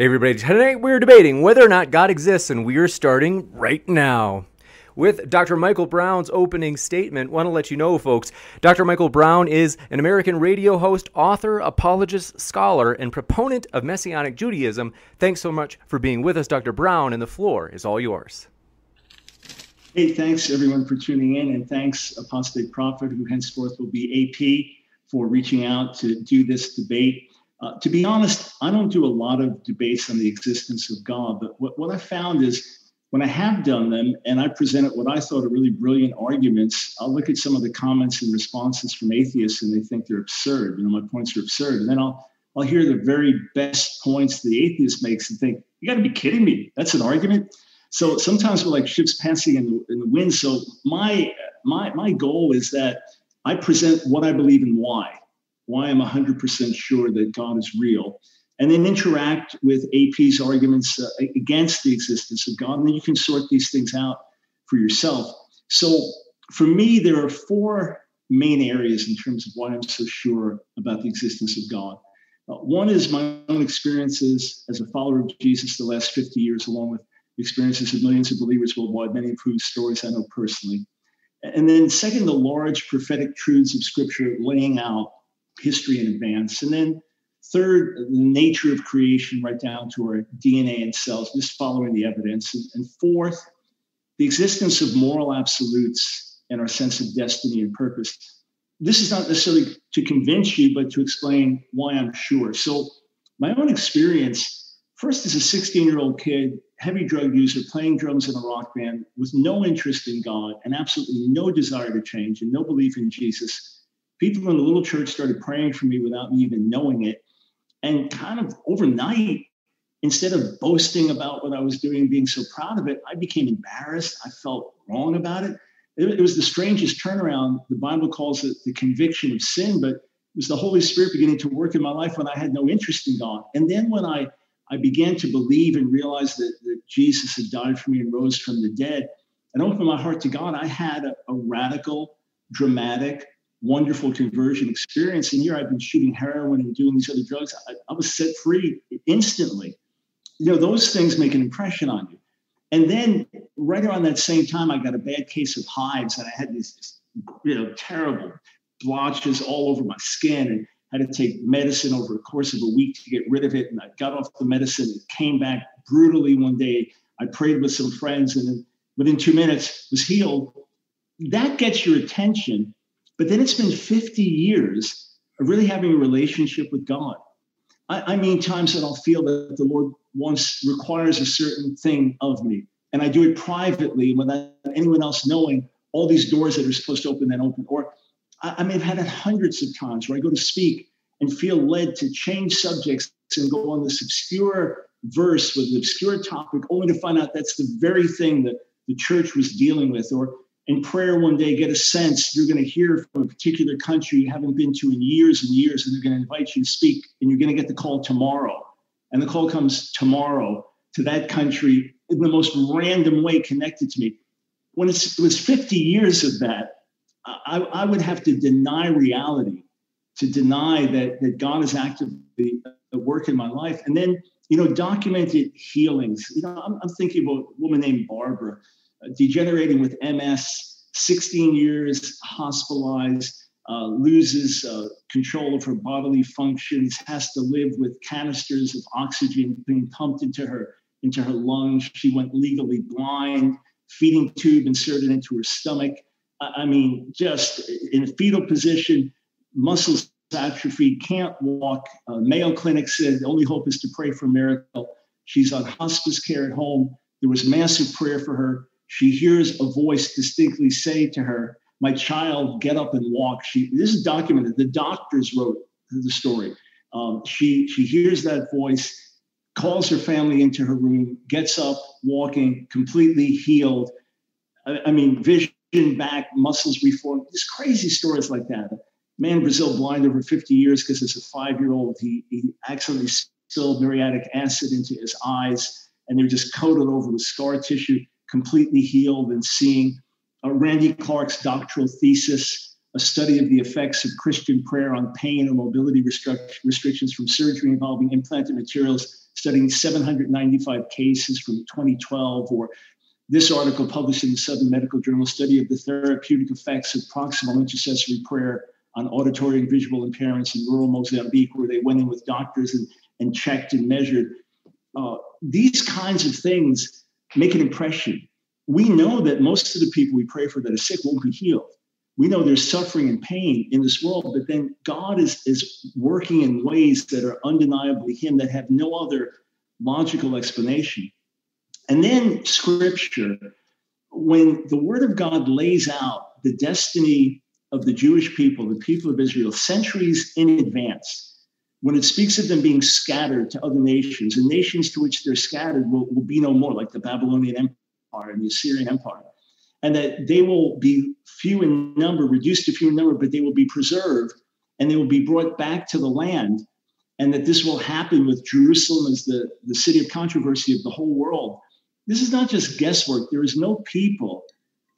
Everybody, tonight we're debating whether or not God exists, and we are starting right now. With Dr. Michael Brown's opening statement, want to let you know, folks, Dr. Michael Brown is an American radio host, author, apologist, scholar, and proponent of Messianic Judaism. Thanks so much for being with us, Dr. Brown, and the floor is all yours. Hey, thanks everyone for tuning in, and thanks Apostate Prophet, who henceforth will be AP, for reaching out to do this debate. Uh, to be honest, I don't do a lot of debates on the existence of God, but what, what I found is when I have done them and I presented what I thought are really brilliant arguments, I'll look at some of the comments and responses from atheists and they think they're absurd. You know, my points are absurd. And then I'll I'll hear the very best points the atheist makes and think, you got to be kidding me. That's an argument. So sometimes we're like ships passing in the, in the wind. So my my my goal is that I present what I believe and why why I'm 100% sure that God is real, and then interact with AP's arguments uh, against the existence of God. And then you can sort these things out for yourself. So for me, there are four main areas in terms of why I'm so sure about the existence of God. Uh, one is my own experiences as a follower of Jesus the last 50 years, along with experiences of millions of believers worldwide, many of whose stories I know personally. And then, second, the large prophetic truths of Scripture laying out history in advance. And then third, the nature of creation right down to our DNA and cells, just following the evidence. And, and fourth, the existence of moral absolutes and our sense of destiny and purpose. This is not necessarily to convince you, but to explain why I'm sure. So, my own experience first, as a 16 year old kid, heavy drug user, playing drums in a rock band with no interest in God and absolutely no desire to change and no belief in Jesus people in the little church started praying for me without me even knowing it. And kind of overnight, instead of boasting about what I was doing, being so proud of it, I became embarrassed. I felt wrong about it. It, was the strangest turnaround. The Bible calls it the conviction of sin, but it was the Holy Spirit beginning to work in my life when I had no interest in God. And then when I I began to believe and realize that, that Jesus had died for me and rose from the dead, and opened my heart to God, I had a, a radical, dramatic, wonderful conversion experience. And here I've been shooting heroin and doing these other drugs. I, I, was set free instantly. You know, those things make an impression on you. And then right around that same time, I got a bad case of hives and I had these, you know, terrible blotches all over my skin and had to take medicine over a course of a week to get rid of it. And I got off the medicine. and came back brutally one day. I prayed with some friends and within two minutes was healed. That gets your attention but then it's been 50 years of really having a relationship with God. I, I mean, times that I'll feel that the Lord wants, requires a certain thing of me. And I do it privately without anyone else knowing all these doors that are supposed to open then open. Or I, I may have had it hundreds of times where I go to speak and feel led to change subjects and go on this obscure verse with an obscure topic, only to find out that's the very thing that the church was dealing with. Or in prayer one day get a sense you're going to hear from a particular country you haven't been to in years and years and they're going to invite you to speak and you're going to get the call tomorrow and the call comes tomorrow to that country in the most random way connected to me. When it was 50 years of that, I, I would have to deny reality, to deny that, that God is actively at work in my life. And then, you know, documented healings. You know, I'm, I'm thinking about a woman named Barbara, degenerating with MS, 16 years hospitalized, uh, loses uh, control of her bodily functions, has to live with canisters of oxygen being pumped into her into her lungs. She went legally blind, feeding tube inserted into her stomach. I mean, just in a fetal position, muscles atrophy, can't walk. Uh, Mayo Clinic said the only hope is to pray for a miracle. She's on hospice care at home. There was massive prayer for her. She hears a voice distinctly say to her, "My child, get up and walk." She this is documented. The doctors wrote the story. Um, she she hears that voice, calls her family into her room, gets up, walking, completely healed. I, I mean, vision back, muscles reformed. Just crazy stories like that. Man, Brazil blind over 50 years because as a five-year-old, he, he accidentally spilled muriatic acid into his eyes, and they're just coated over with scar tissue, completely healed and seeing. Uh, Randy Clark's doctoral thesis, a study of the effects of Christian prayer on pain and mobility restric- restrictions from surgery involving implanted materials, studying 795 cases from 2012, or this article published in the Southern Medical Journal study of the therapeutic effects of proximal intercessory prayer on auditory and visual impairments in rural Mozambique, where they went in with doctors and, and checked and measured. Uh, these kinds of things make an impression. We know that most of the people we pray for that are sick won't be healed. We know there's suffering and pain in this world, but then God is, is working in ways that are undeniably Him that have no other logical explanation. And then scripture, when the word of God lays out the destiny of the Jewish people, the people of Israel, centuries in advance, when it speaks of them being scattered to other nations, and nations to which they're scattered will, will be no more, like the Babylonian Empire and the Assyrian Empire, and that they will be few in number, reduced to few in number, but they will be preserved and they will be brought back to the land, and that this will happen with Jerusalem as the, the city of controversy of the whole world this is not just guesswork. There is no people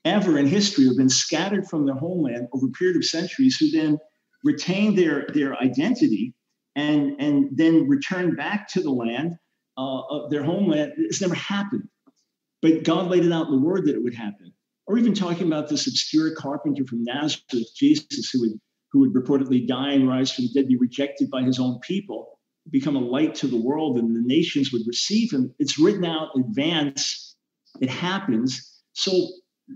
ever in history who have been scattered from their homeland over a period of centuries who then retain their, their identity and, and then return back to the land uh, of their homeland. It's never happened. But God laid it out in the word that it would happen. Or even talking about this obscure carpenter from Nazareth, Jesus, who would, who would reportedly die and rise from the dead, be rejected by his own people become a light to the world and the nations would receive him. It's written out in advance. It happens. So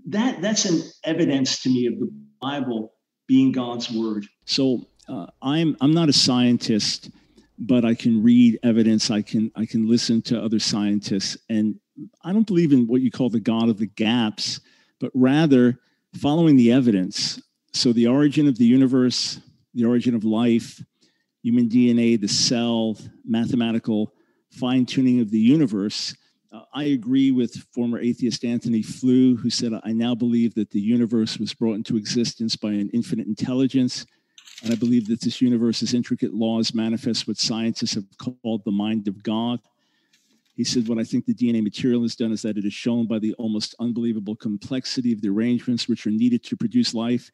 that that's an evidence to me of the Bible being God's word. So uh, I'm I'm not a scientist, but I can read evidence. I can I can listen to other scientists, and I don't believe in what you call the God of the gaps, but rather following the evidence. So the origin of the universe, the origin of life, human DNA, the cell, mathematical fine tuning of the universe. Uh, I agree with former atheist Antony Flew, who said, I now believe that the universe was brought into existence by an infinite intelligence. And I believe that this universe's intricate laws manifest what scientists have called the mind of God. He said, What I think the DNA material has done is that it is shown by the almost unbelievable complexity of the arrangements which are needed to produce life,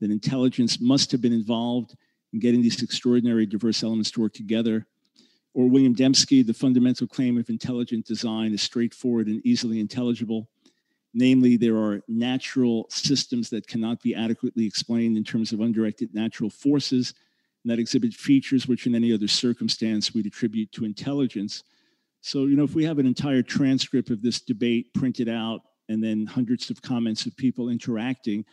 that intelligence must have been involved in getting these extraordinary diverse elements to work together. Or William Dembski, the fundamental claim of intelligent design is straightforward and easily intelligible. Namely, there are natural systems that cannot be adequately explained in terms of undirected natural forces. And that exhibit features which in any other circumstance we'd attribute to intelligence. So, you know, if we have an entire transcript of this debate printed out and then hundreds of comments of people interacting,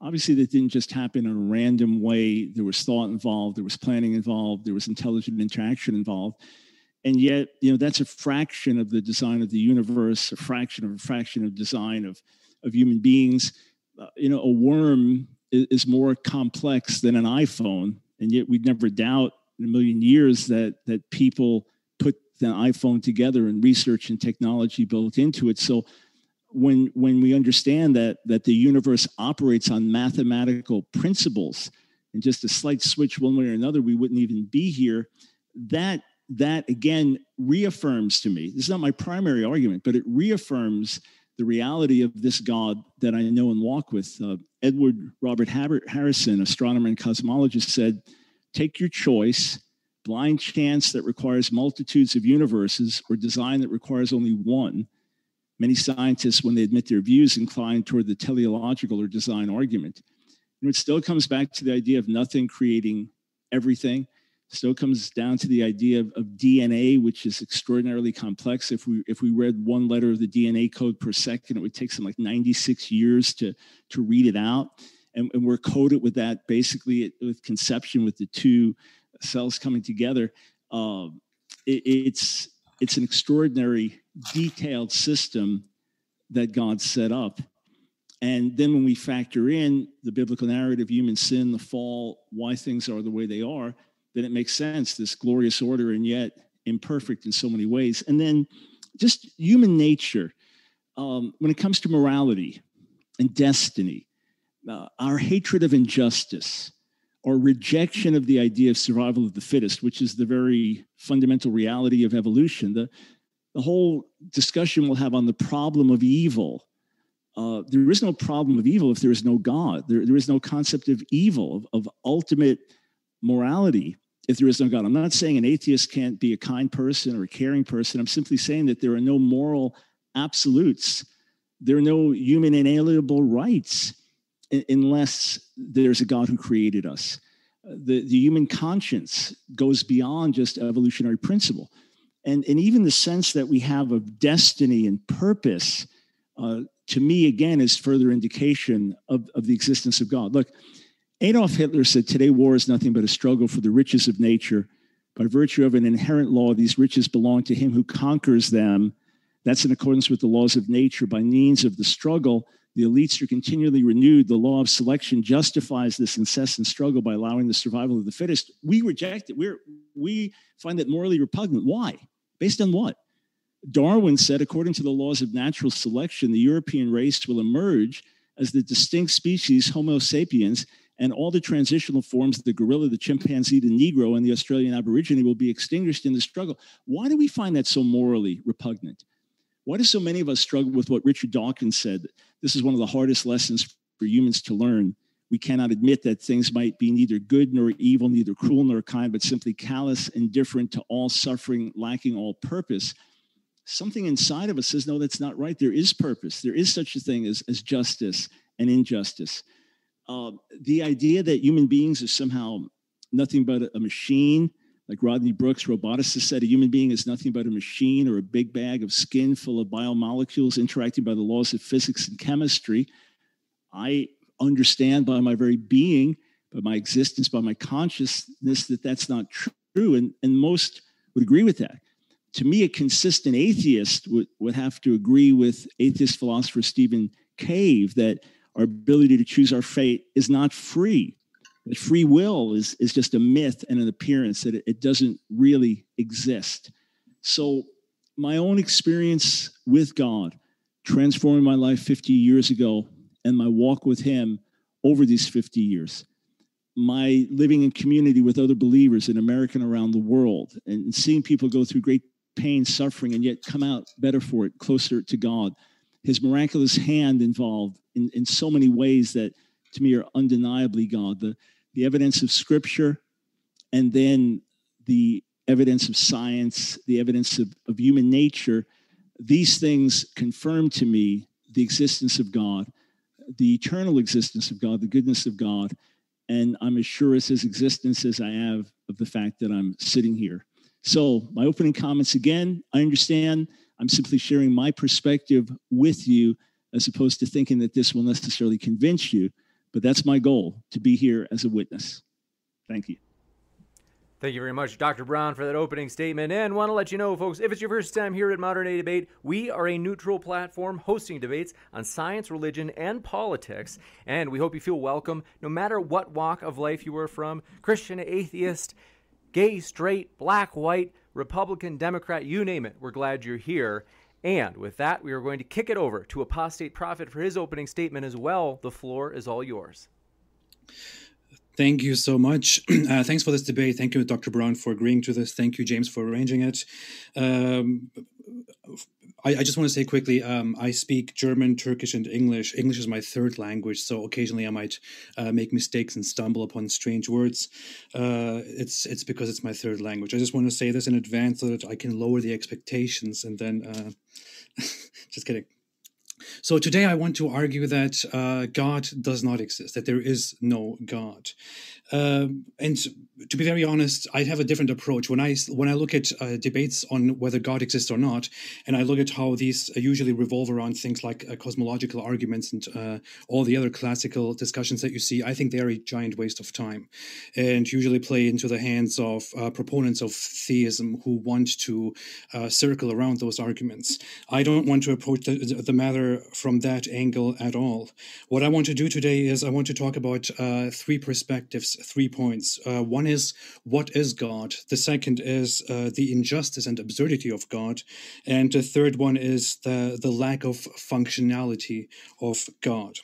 obviously that didn't just happen in a random way. There was thought involved there was planning involved there was intelligent interaction involved and yet you know that's a fraction of the design of the universe a fraction of a fraction of design of of human beings. Uh, you know a worm is, is, more complex than an iphone and yet we'd never doubt in a million years that that people put the iphone together and research and technology built into it. So when when we understand that that the universe operates on mathematical principles and just a slight switch one way or another we wouldn't even be here that that again reaffirms to me, this is not my primary argument, but it reaffirms the reality of this God that I know and walk with. Uh, Edward Robert Harrison, astronomer and cosmologist, said, Take your choice blind chance that requires multitudes of universes or design that requires only one. Many scientists, when they admit their views, incline toward the teleological or design argument. And it still comes back to the idea of nothing creating everything. Still comes down to the idea of, of, DNA, which is extraordinarily complex. If we if we read one letter of the DNA code per second, it would take some like 96 years to to read it out. And, and we're coded with that basically with conception with the two cells coming together. Um, it, it's it's an extraordinary, detailed system that God set up. And then when we factor in the biblical narrative, human sin, the fall, why things are the way they are, then it makes sense. This glorious order, and yet imperfect in so many ways. And then just human nature. Um, when it comes to morality and destiny, uh, our hatred of injustice, or rejection of the idea of survival of the fittest, which is the very fundamental reality of evolution. The, the whole discussion we'll have on the problem of evil. Uh, there is no problem of evil if there is no God. There, there is no concept of evil, of, of ultimate morality, if there is no God. I'm not saying an atheist can't be a kind person or a caring person. I'm simply saying that there are no moral absolutes. There are no human inalienable rights unless there's a God who created us. The, the human conscience goes beyond just evolutionary principle. And, and even the sense that we have of destiny and purpose, uh, to me, again, is further indication of, of the existence of God. Look, Adolf Hitler said, Today war is nothing but a struggle for the riches of nature. By virtue of an inherent law, these riches belong to him who conquers them. That's in accordance with the laws of nature. By means of the struggle, the elites are continually renewed. The law of selection justifies this incessant struggle by allowing the survival of the fittest. We reject it. We're, we find that morally repugnant. Why? Based on what? Darwin said, according to the laws of natural selection, the European race will emerge as the distinct species Homo sapiens, and all the transitional forms, the gorilla, the chimpanzee, the Negro, and the Australian Aborigine, will be extinguished in the struggle. Why do we find that so morally repugnant? Why do so many of us struggle with what Richard Dawkins said? This is one of the hardest lessons for humans to learn. We cannot admit that things might be neither good nor evil, neither cruel nor kind, but simply callous, indifferent to all suffering, lacking all purpose. Something inside of us says, no, that's not right. There is purpose. There is such a thing as, as justice and injustice. Uh, the idea that human beings are somehow nothing but a machine like Rodney Brooks, roboticist, said a human being is nothing but a machine or a big bag of skin full of biomolecules interacting by the laws of physics and chemistry. I understand by my very being, by my existence, by my consciousness, that that's not true. And, and most would agree with that. To me, a consistent atheist would, would have to agree with atheist philosopher Stephen Cave that our ability to choose our fate is not free that free will is, is just a myth and an appearance, that it, it doesn't really exist. So, my own experience with God, transforming my life 50 years ago, and my walk with Him over these 50 years, my living in community with other believers in America and around the world, and seeing people go through great pain, suffering, and yet come out better for it, closer to God. His miraculous hand involved in, in so many ways that to me are undeniably God. The, the evidence of scripture, and then the evidence of science, the evidence of, of human nature, these things confirm to me the existence of God, the eternal existence of God, the goodness of God. And I'm as sure as his existence as I have of the fact that I'm sitting here. So, my opening comments again, I understand I'm simply sharing my perspective with you as opposed to thinking that this will necessarily convince you. But that's my goal to be here as a witness. Thank you. Thank you very much, Dr. Brown, for that opening statement. And want to let you know, folks, if it's your first time here at Modern Day Debate, we are a neutral platform hosting debates on science, religion, and politics. And we hope you feel welcome no matter what walk of life you are from Christian, atheist, gay, straight, black, white, Republican, Democrat, you name it. We're glad you're here. And with that, we are going to kick it over to Apostate Prophet for his opening statement as well. The floor is all yours. Thank you so much. Uh, thanks for this debate. Thank you, Dr. Brown, for agreeing to this. Thank you, James, for arranging it. Um, I, I, just want to say quickly um, I speak German, Turkish, and English. English is my third language, so occasionally I might uh, make mistakes and stumble upon strange words. Uh, it's it's because it's my third language. I just want to say this in advance so that I can lower the expectations and then. Uh, just kidding. So today I want to argue that uh, God does not exist, that there is no God. Um, and to be very honest, I have a different approach when I when I look at uh, debates on whether God exists or not, and I look at how these usually revolve around things like uh, cosmological arguments and uh, all the other classical discussions that you see. I think they are a giant waste of time, and usually play into the hands of uh, proponents of theism who want to uh, circle around those arguments. I don't want to approach the, the, matter from that angle at all. What I want to do today is I want to talk about uh, three perspectives three points. Uh, one is what is God? The second is uh, the injustice and absurdity of God. And the third one is the, the lack of functionality of God.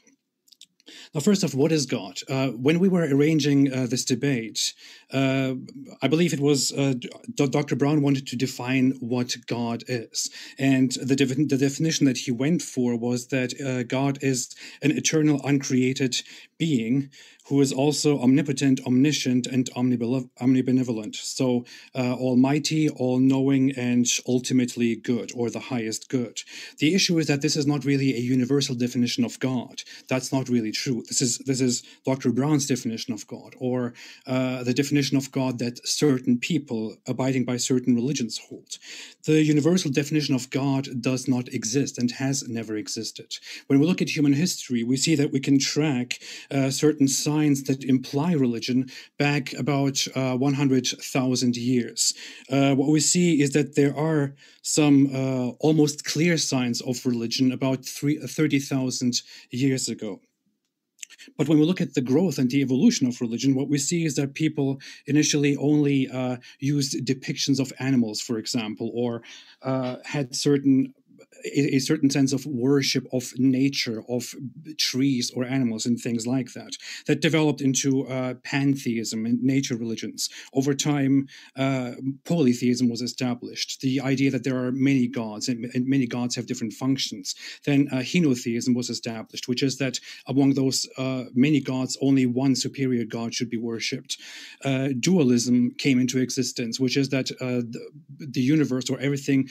Now, first off, what is God? Uh, when we were arranging uh, this debate, uh, I believe it was uh, Dr. Brown wanted to define what God is. And the, de- the definition that he went for was that uh, God is an eternal, uncreated being who is also omnipotent, omniscient, and omnibenevolent. So, uh, almighty, all knowing, and ultimately good, or the highest good. The issue is that this is not really a universal definition of God. That's not really true. This is this is Dr. Brown's definition of God, or uh, the definition of God that certain people abiding by certain religions hold. The universal definition of God does not exist and has never existed. When we look at human history, we see that we can track uh, certain signs that imply religion back about uh, 100,000 years. Uh, what we see is that there are some uh, almost clear signs of religion about 30,000 years ago. But when we look at the growth and the evolution of religion, what we see is that people initially only uh, used depictions of animals, for example, or uh, had certain a, certain sense of worship of nature, of trees or animals and things like that, that developed into uh, pantheism and nature religions. Over time, uh, polytheism was established, the idea that there are many gods and, and many gods have different functions. Then uh, henotheism was established, which is that among those uh, many gods, only one superior god should be worshipped. Uh, dualism came into existence, which is that uh, the, the, universe or everything,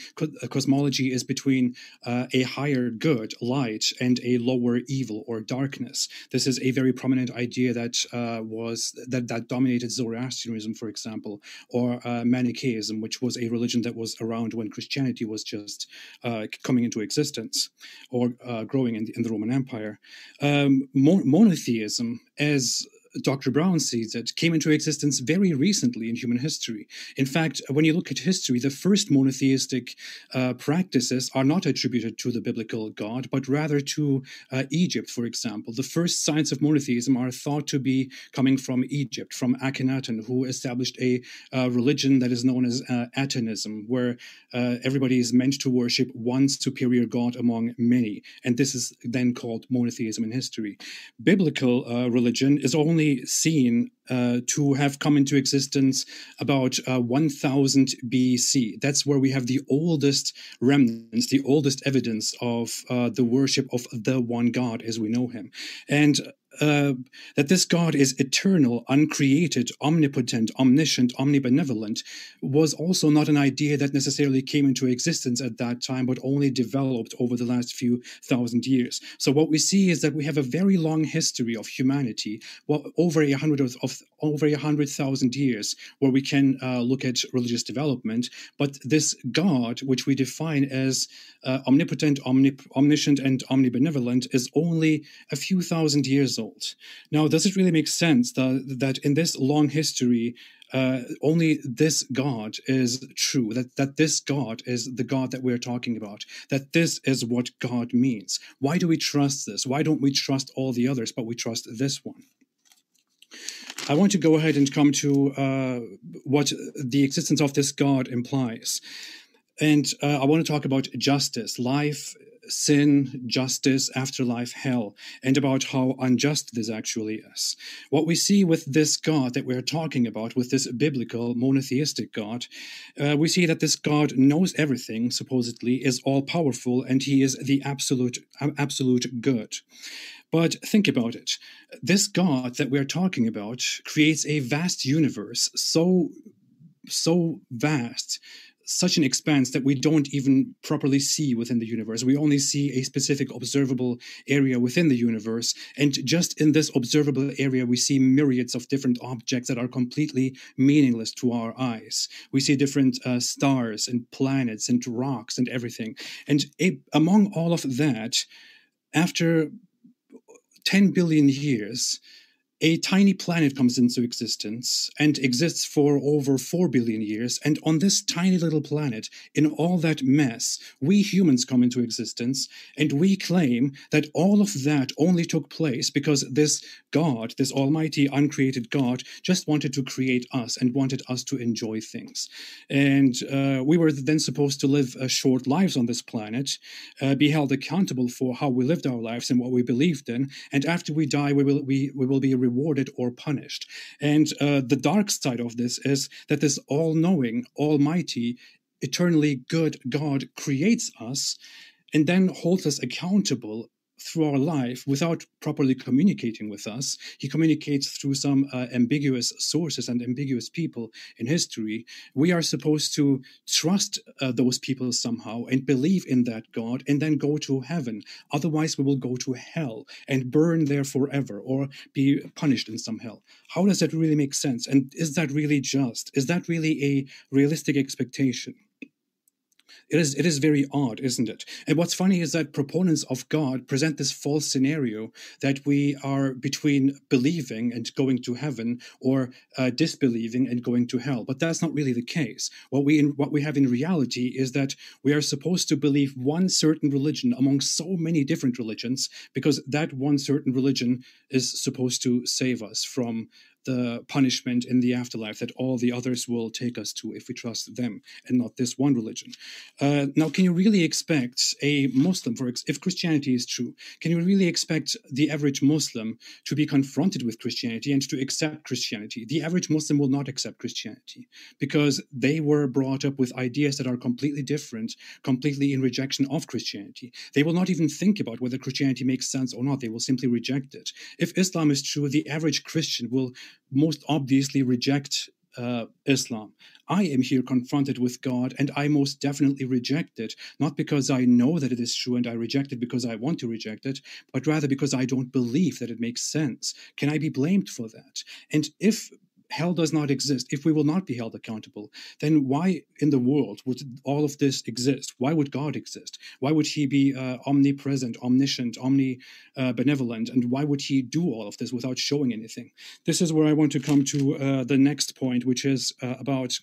cosmology is between uh, a higher good, light, and a lower evil or darkness. This is a very prominent idea that uh, was that that dominated Zoroastrianism, for example, or uh, Manichaeism, which was a religion that was around when Christianity was just uh, coming into existence or uh, growing in the, in the, Roman Empire. Um, monotheism as Dr. Brown sees it, came into existence very recently in human history. In fact, when you look at history, the first monotheistic uh, practices are not attributed to the biblical God, but rather to uh, Egypt, for example. The first signs of monotheism are thought to be coming from Egypt, from Akhenaten, who established a uh, religion that is known as uh, Atonism, where uh, everybody is meant to worship one superior God among many. And this is then called monotheism in history. Biblical uh, religion is only only seen uh, to have come into existence about uh, 1000 BC. That's where we have the oldest remnants, the oldest evidence of uh, the worship of the one God as we know him. And uh, that this God is eternal, uncreated, omnipotent, omniscient, omnibenevolent was also not an idea that necessarily came into existence at that time, but only developed over the last few thousand years. So what we see is that we have a very long history of humanity, well, over a hundred of, of over a hundred thousand years, where we can uh, look at religious development. But this God, which we define as uh, omnipotent, omnip- omniscient, and omnibenevolent, is only a few thousand years old. Now, does it really make sense that, that in this long history, uh, only this God is true, that, that this God is the God that we're talking about, that this is what God means. Why do we trust this? Why don't we trust all the others, but we trust this one? I want to go ahead and come to uh, what the existence of this God implies. And uh, I want to talk about justice, life, sin, justice, afterlife, hell, and about how unjust this actually is. What we see with this God that we're talking about, with this biblical monotheistic God, uh, we see that this God knows everything, supposedly, is all powerful, and he is the absolute, absolute good. But think about it. This God that we're talking about creates a vast universe, so so vast such an expanse that we don't even properly see within the universe. We only see a specific observable area within the universe. And just in this observable area, we see myriads of different objects that are completely meaningless to our eyes. We see different uh, stars and planets and rocks and everything. And among all of that, after 10 billion years, a tiny planet comes into existence and exists for over 4 billion years. And on this tiny little planet, in all that mess, we humans come into existence. And we claim that all of that only took place because this God, this almighty, uncreated God, just wanted to create us and wanted us to enjoy things. And uh, we were then supposed to live uh, short lives on this planet, uh, be held accountable for how we lived our lives and what we believed in. And after we die, we will, we, we will be rewarded or punished. And uh, the dark side of this is that this all knowing, almighty, eternally good God creates us and then holds us accountable through our life without properly communicating with us. He communicates through some uh, ambiguous sources and ambiguous people in history. We are supposed to trust uh, those people somehow and believe in that God and then go to heaven. Otherwise, we will go to hell and burn there forever or be punished in some hell. How does that really make sense? And is that really just? Is that really a realistic expectation? It is, it is very odd, isn't it? And what's funny is that proponents of God present this false scenario that we are between believing and going to heaven or uh, disbelieving and going to hell. But that's not really the case. What we, in, what we have in reality is that we are supposed to believe one certain religion among so many different religions because that one certain religion is supposed to save us from the punishment in the afterlife that all the others will take us to if we trust them and not this one religion. Uh, now, can you really expect a Muslim, for ex- if Christianity is true, can you really expect the average Muslim to be confronted with Christianity and to accept Christianity? The average Muslim will not accept Christianity because they were brought up with ideas that are completely different, completely in rejection of Christianity. They will not even think about whether Christianity makes sense or not. They will simply reject it. If Islam is true, the average Christian will most obviously reject uh, Islam. I am here confronted with God, and I most definitely reject it, not because I know that it is true and I reject it because I want to reject it, but rather because I don't believe that it makes sense. Can I be blamed for that? And if hell does not exist, if we will not be held accountable, then why in the world would all of this exist? Why would God exist? Why would He be uh, omnipresent, omniscient, omnibenevolent? Uh, and why would He do all of this without showing anything? This is where I want to come to uh, the next point, which is uh, about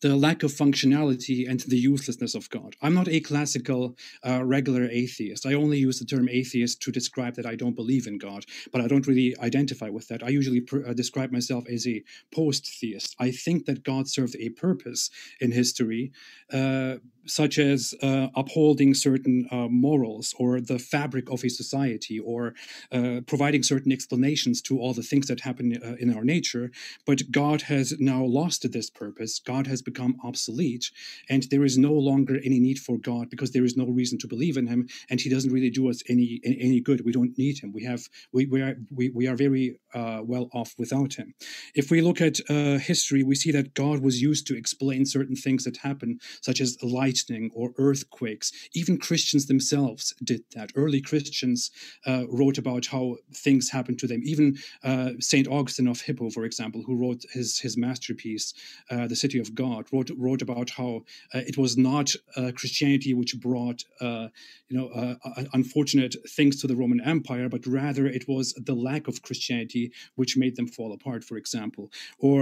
the lack of functionality and the uselessness of God. I'm not a classical, uh, regular atheist. I only use the term atheist to describe that I don't believe in God, but I don't really identify with that. I usually pr- uh, describe myself as a post theist. I think that God served a purpose in history, uh, such as uh, upholding certain uh, morals or the fabric of a society or uh, providing certain explanations to all the things that happen in our nature. But God has now lost this purpose. God God has become obsolete, and there is no longer any need for God because there is no reason to believe in Him, and He doesn't really do us any any good. We don't need Him. We have we we are we, we are very uh, well off without Him. If we look at uh, history, we see that God was used to explain certain things that happen, such as lightning or earthquakes. Even Christians themselves did that. Early Christians uh, wrote about how things happened to them. Even uh, Saint Augustine of Hippo, for example, who wrote his his masterpiece, uh, The City of of God, wrote wrote about how uh, it was not uh, Christianity which brought uh, you know uh, uh, unfortunate things to the Roman Empire, but rather it was the lack of Christianity which made them fall apart. For example, or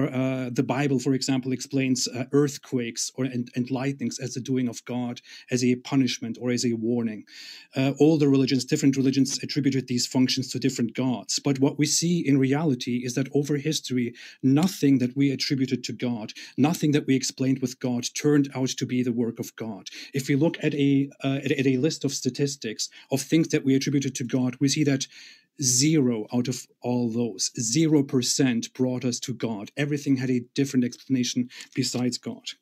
the Bible, for example, explains earthquakes or and, and, lightnings as the doing of God, as a punishment or as a warning. all the religions, different religions, attributed these functions to different gods. But what we see in reality is that over history, nothing that we attributed to God, nothing nothing that we explained with God turned out to be the work of God. If we look at a uh, at, at a list of statistics of things that we attributed to God, we see that zero out of all those, zero percent brought us to God. Everything had a different explanation besides God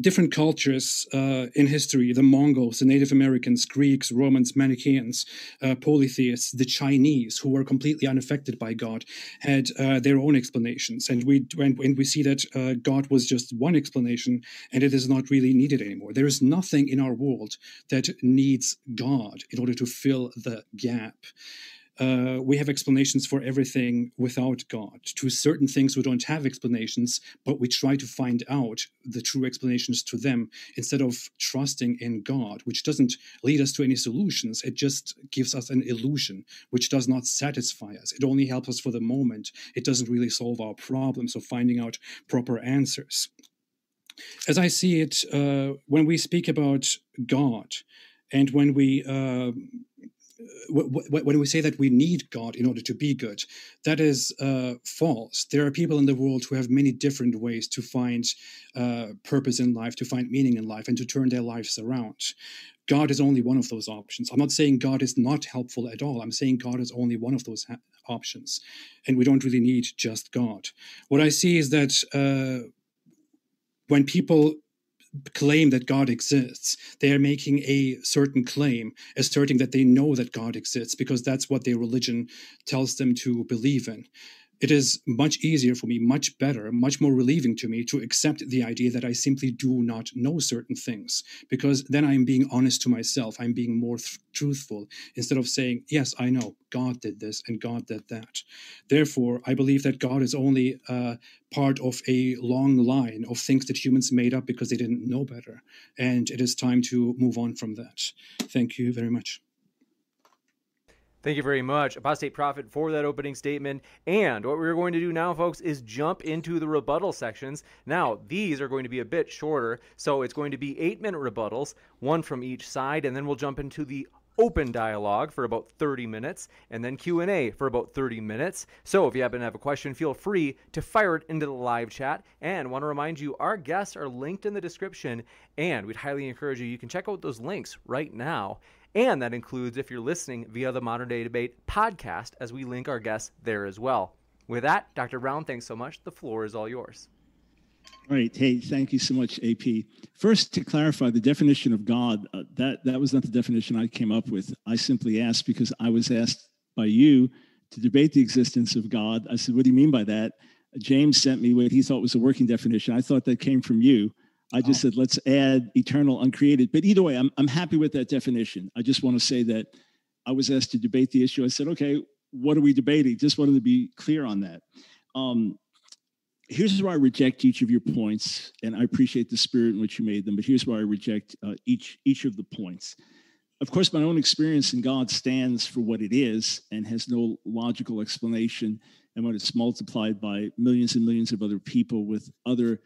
different cultures uh, in history the Mongols, the Native Americans, Greeks, Romans, Manichaeans, uh, polytheists, the Chinese, who were completely unaffected by God, had uh, their own explanations. And we, and, and we see that uh, God was just one explanation and it is not really needed anymore. There is nothing in our world that needs God in order to fill the gap uh, we have explanations for everything without God. To certain things, we don't have explanations, but we try to find out the true explanations to them instead of trusting in God, which doesn't lead us to any solutions. It just gives us an illusion, which does not satisfy us. It only helps us for the moment. It doesn't really solve our problems of finding out proper answers. As I see it, uh, when we speak about God, and when we uh, when we say that we need God in order to be good, that is uh, false. There are people in the world who have many different ways to find uh, purpose in life, to find meaning in life, and to turn their lives around. God is only one of those options. I'm not saying God is not helpful at all. I'm saying God is only one of those ha- options. And we don't really need just God. What I see is that uh, when people claim that God exists. They are making a certain claim, asserting that they know that God exists because that's what their religion tells them to believe in it is much easier for me, much better, much more relieving to me to accept the idea that I simply do not know certain things, because then I'm being honest to myself. I'm being more th- truthful instead of saying, Yes, I know God did this and God did that. Therefore, I believe that God is only uh, part of a long line of things that humans made up because they didn't know better. And it is time to move on from that. Thank you very much. Thank you very much, Apostate Prophet, for that opening statement. And what we're going to do now, folks, is jump into the rebuttal sections. Now, these are going to be a bit shorter, so it's going to be eight minute rebuttals, one from each side, and then we'll jump into the open dialogue for about 30 minutes and then q&a for about 30 minutes so if you happen to have a question feel free to fire it into the live chat and want to remind you our guests are linked in the description and we'd highly encourage you you can check out those links right now and that includes if you're listening via the Modern Day Debate podcast, as we link our guests there as well. With that, Dr. Brown, thanks so much. The floor is all yours. All right. Hey, thank you so much, AP. First, to clarify the definition of God, uh, that, that was not the definition I came up with. I simply asked because I was asked by you to debate the existence of God. I said, What do you mean by that? James sent me what he thought was a working definition. I thought that came from you. I just oh. said, let's add eternal uncreated. But either way, I'm, I'm happy with that definition. I just want to say that I was asked to debate the issue. I said, okay, what are we debating? Just wanted to be clear on that. Um, here's where I reject each of your points, and I appreciate the spirit in which you made them. But here's where I reject uh, each each of the points. Of course, my own experience in God stands for what it is and has no logical explanation. And when it's multiplied by millions and millions of other people with other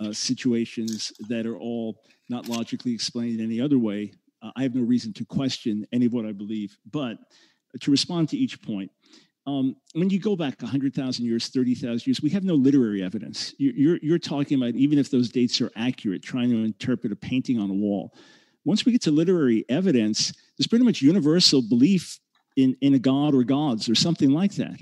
uh, situations that are all not logically explained in any other way, uh, I have no reason to question any of what I believe. But to respond to each point, um, when you go back 100,000 years, 30,000 years, we have no literary evidence. You're, you're talking about, even if those dates are accurate, trying to interpret a painting on a wall. Once we get to literary evidence, there's pretty much universal belief in, in a god or gods or something like that.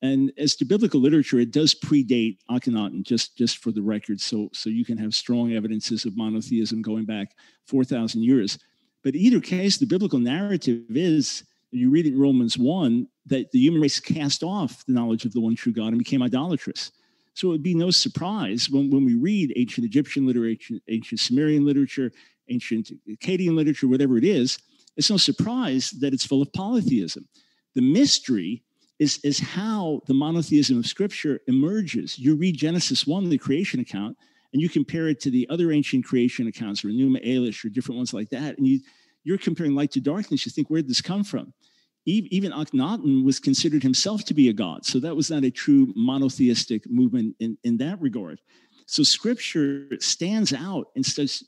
And as to biblical literature, it does predate Akhenaten, just, just for the record, so, so you can have strong evidences of monotheism going back 4,000 years. But either case, the biblical narrative is, you read in Romans 1, that the human race cast off the knowledge of the one true God and became idolatrous. So it would be no surprise when, when we read ancient Egyptian literature, ancient Sumerian literature, ancient Akkadian literature, whatever it is, it's no surprise that it's full of polytheism. The mystery is, is how the monotheism of Scripture emerges. You read Genesis 1, the creation account, and you compare it to the other ancient creation accounts, or Enuma Elish, or different ones like that, and you, you're comparing light to darkness. You think, where did this come from? Even Akhenaten was considered himself to be a god, so that was not a true monotheistic movement in, in that regard. So Scripture stands out in such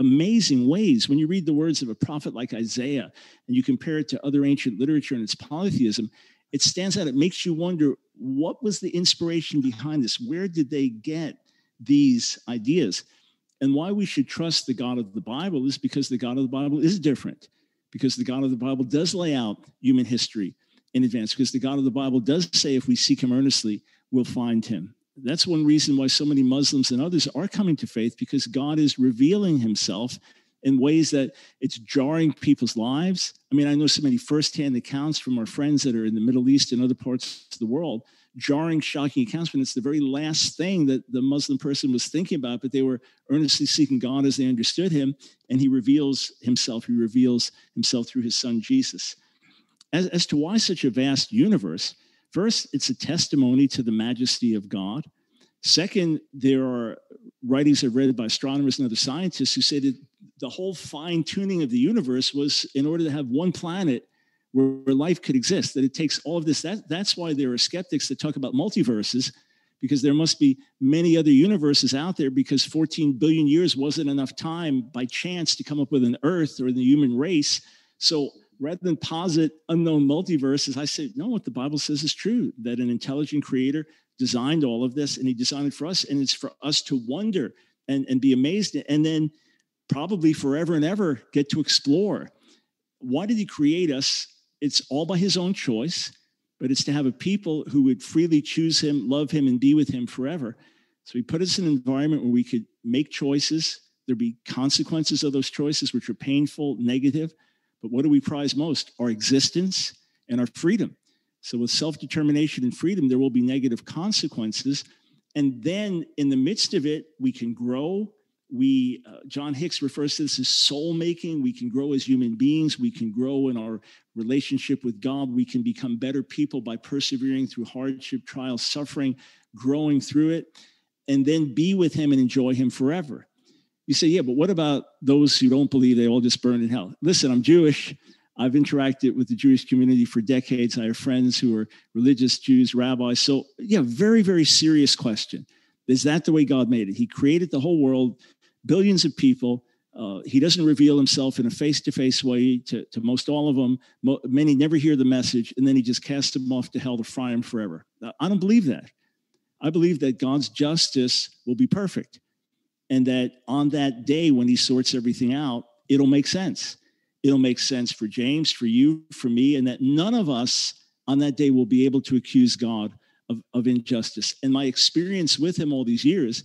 amazing ways. When you read the words of a prophet like Isaiah and you compare it to other ancient literature and its polytheism, it stands out. It makes you wonder what was the inspiration behind this? Where did they get these ideas. And why we should trust the God of the Bible is because the God of the Bible is different, because the God of the Bible does lay out human history in advance, because the God of the Bible does say if we seek him earnestly, we'll find him. That's one reason why so many Muslims and others are coming to faith, because God is revealing himself in ways that it's jarring people's lives. I mean, I know so many firsthand accounts from our friends that are in the Middle East and other parts of the world, jarring, shocking accounts when it's the very last thing that the Muslim person was thinking about, but they were earnestly seeking God as they understood him, and he reveals himself. He reveals himself through his son Jesus. As, as to why such a vast universe, first, it's a testimony to the majesty of God. Second, there are writings I've read by astronomers and other scientists who say that the whole fine tuning of the universe was in order to have one planet where, where, life could exist, that it takes all of this. That, that's why there are skeptics that talk about multiverses, because there must be many other universes out there, because 14 billion years wasn't enough time by chance to come up with an Earth or the human race. So rather than posit unknown multiverses, I say, no, what the Bible says is true that an intelligent creator designed all of this and he designed it for us. And it's for us to wonder and, and be amazed and then probably forever and ever get to explore. Why did he create us? It's all by his own choice, but it's to have a people who would freely choose him, love him, and be with him forever. So he put us in an environment where we could make choices. There'd be consequences of those choices, which are painful, negative. But what do we prize most? Our existence and our freedom. So, with self determination and freedom, there will be negative consequences. And then in the midst of it, we can grow. We, uh, John Hicks refers to this as soul making. We can grow as human beings. We can grow in our relationship with God. We can become better people by persevering through hardship, trial, suffering, growing through it, and then be with Him and enjoy Him forever. You say, yeah, but what about those who don't believe they all just burn in hell? Listen, I'm Jewish. I've interacted with the Jewish community for decades. I have friends who are religious Jews, rabbis. So, yeah, very, very serious question. Is that the way God made it? He created the whole world, billions of people. Uh, he doesn't reveal himself in a face to face way to, to most all of them. Mo- many never hear the message, and then he just casts them off to hell to fry them forever. I don't believe that. I believe that God's justice will be perfect, and that on that day when he sorts everything out, it'll make sense it'll make sense for James, for you, for me, and that none of us on that day will be able to accuse God of, of injustice. And my experience with him all these years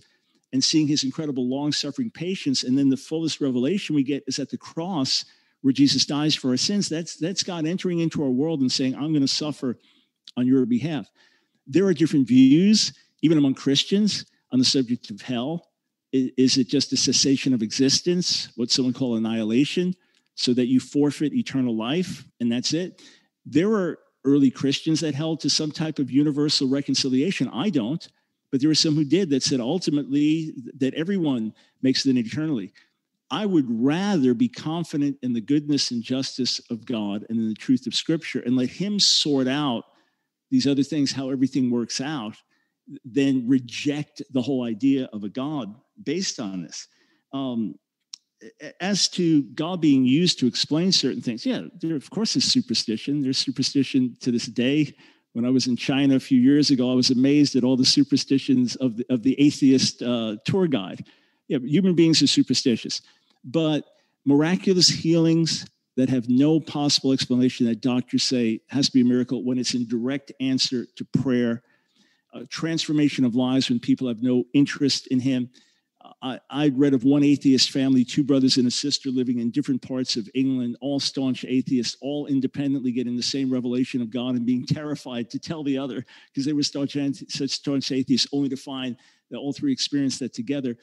and seeing his incredible long suffering patience, and then the fullest revelation we get is at the cross where Jesus dies for our sins. That's, that's God entering into our world and saying, I'm going to suffer on your behalf. There are different views, even among Christians, on the subject of hell. Is it just a cessation of existence, what someone call annihilation? so that you forfeit eternal life and that's it. There are early Christians that held to some type of universal reconciliation. I don't, but there were some who did that said ultimately that everyone makes it eternally. I would rather be confident in the goodness and justice of God and in the truth of Scripture and let Him sort out these other things, how everything works out, than reject the whole idea of a God based on this. Um, as to God being used to explain certain things, yeah, there of course is superstition. There's superstition to this day. When I was in China a few years ago, I was amazed at all the superstitions of the, of the atheist uh, tour guide. Yeah, human beings are superstitious, but miraculous healings that have no possible explanation that doctors say has to be a miracle when it's in direct answer to prayer, transformation of lives when people have no interest in Him I, I'd read of one atheist family, two brothers and a sister living in different parts of England, all staunch atheists, all independently getting the same revelation of God and being terrified to tell the other because they were staunch, such staunch atheists, only to find that all three experienced that together.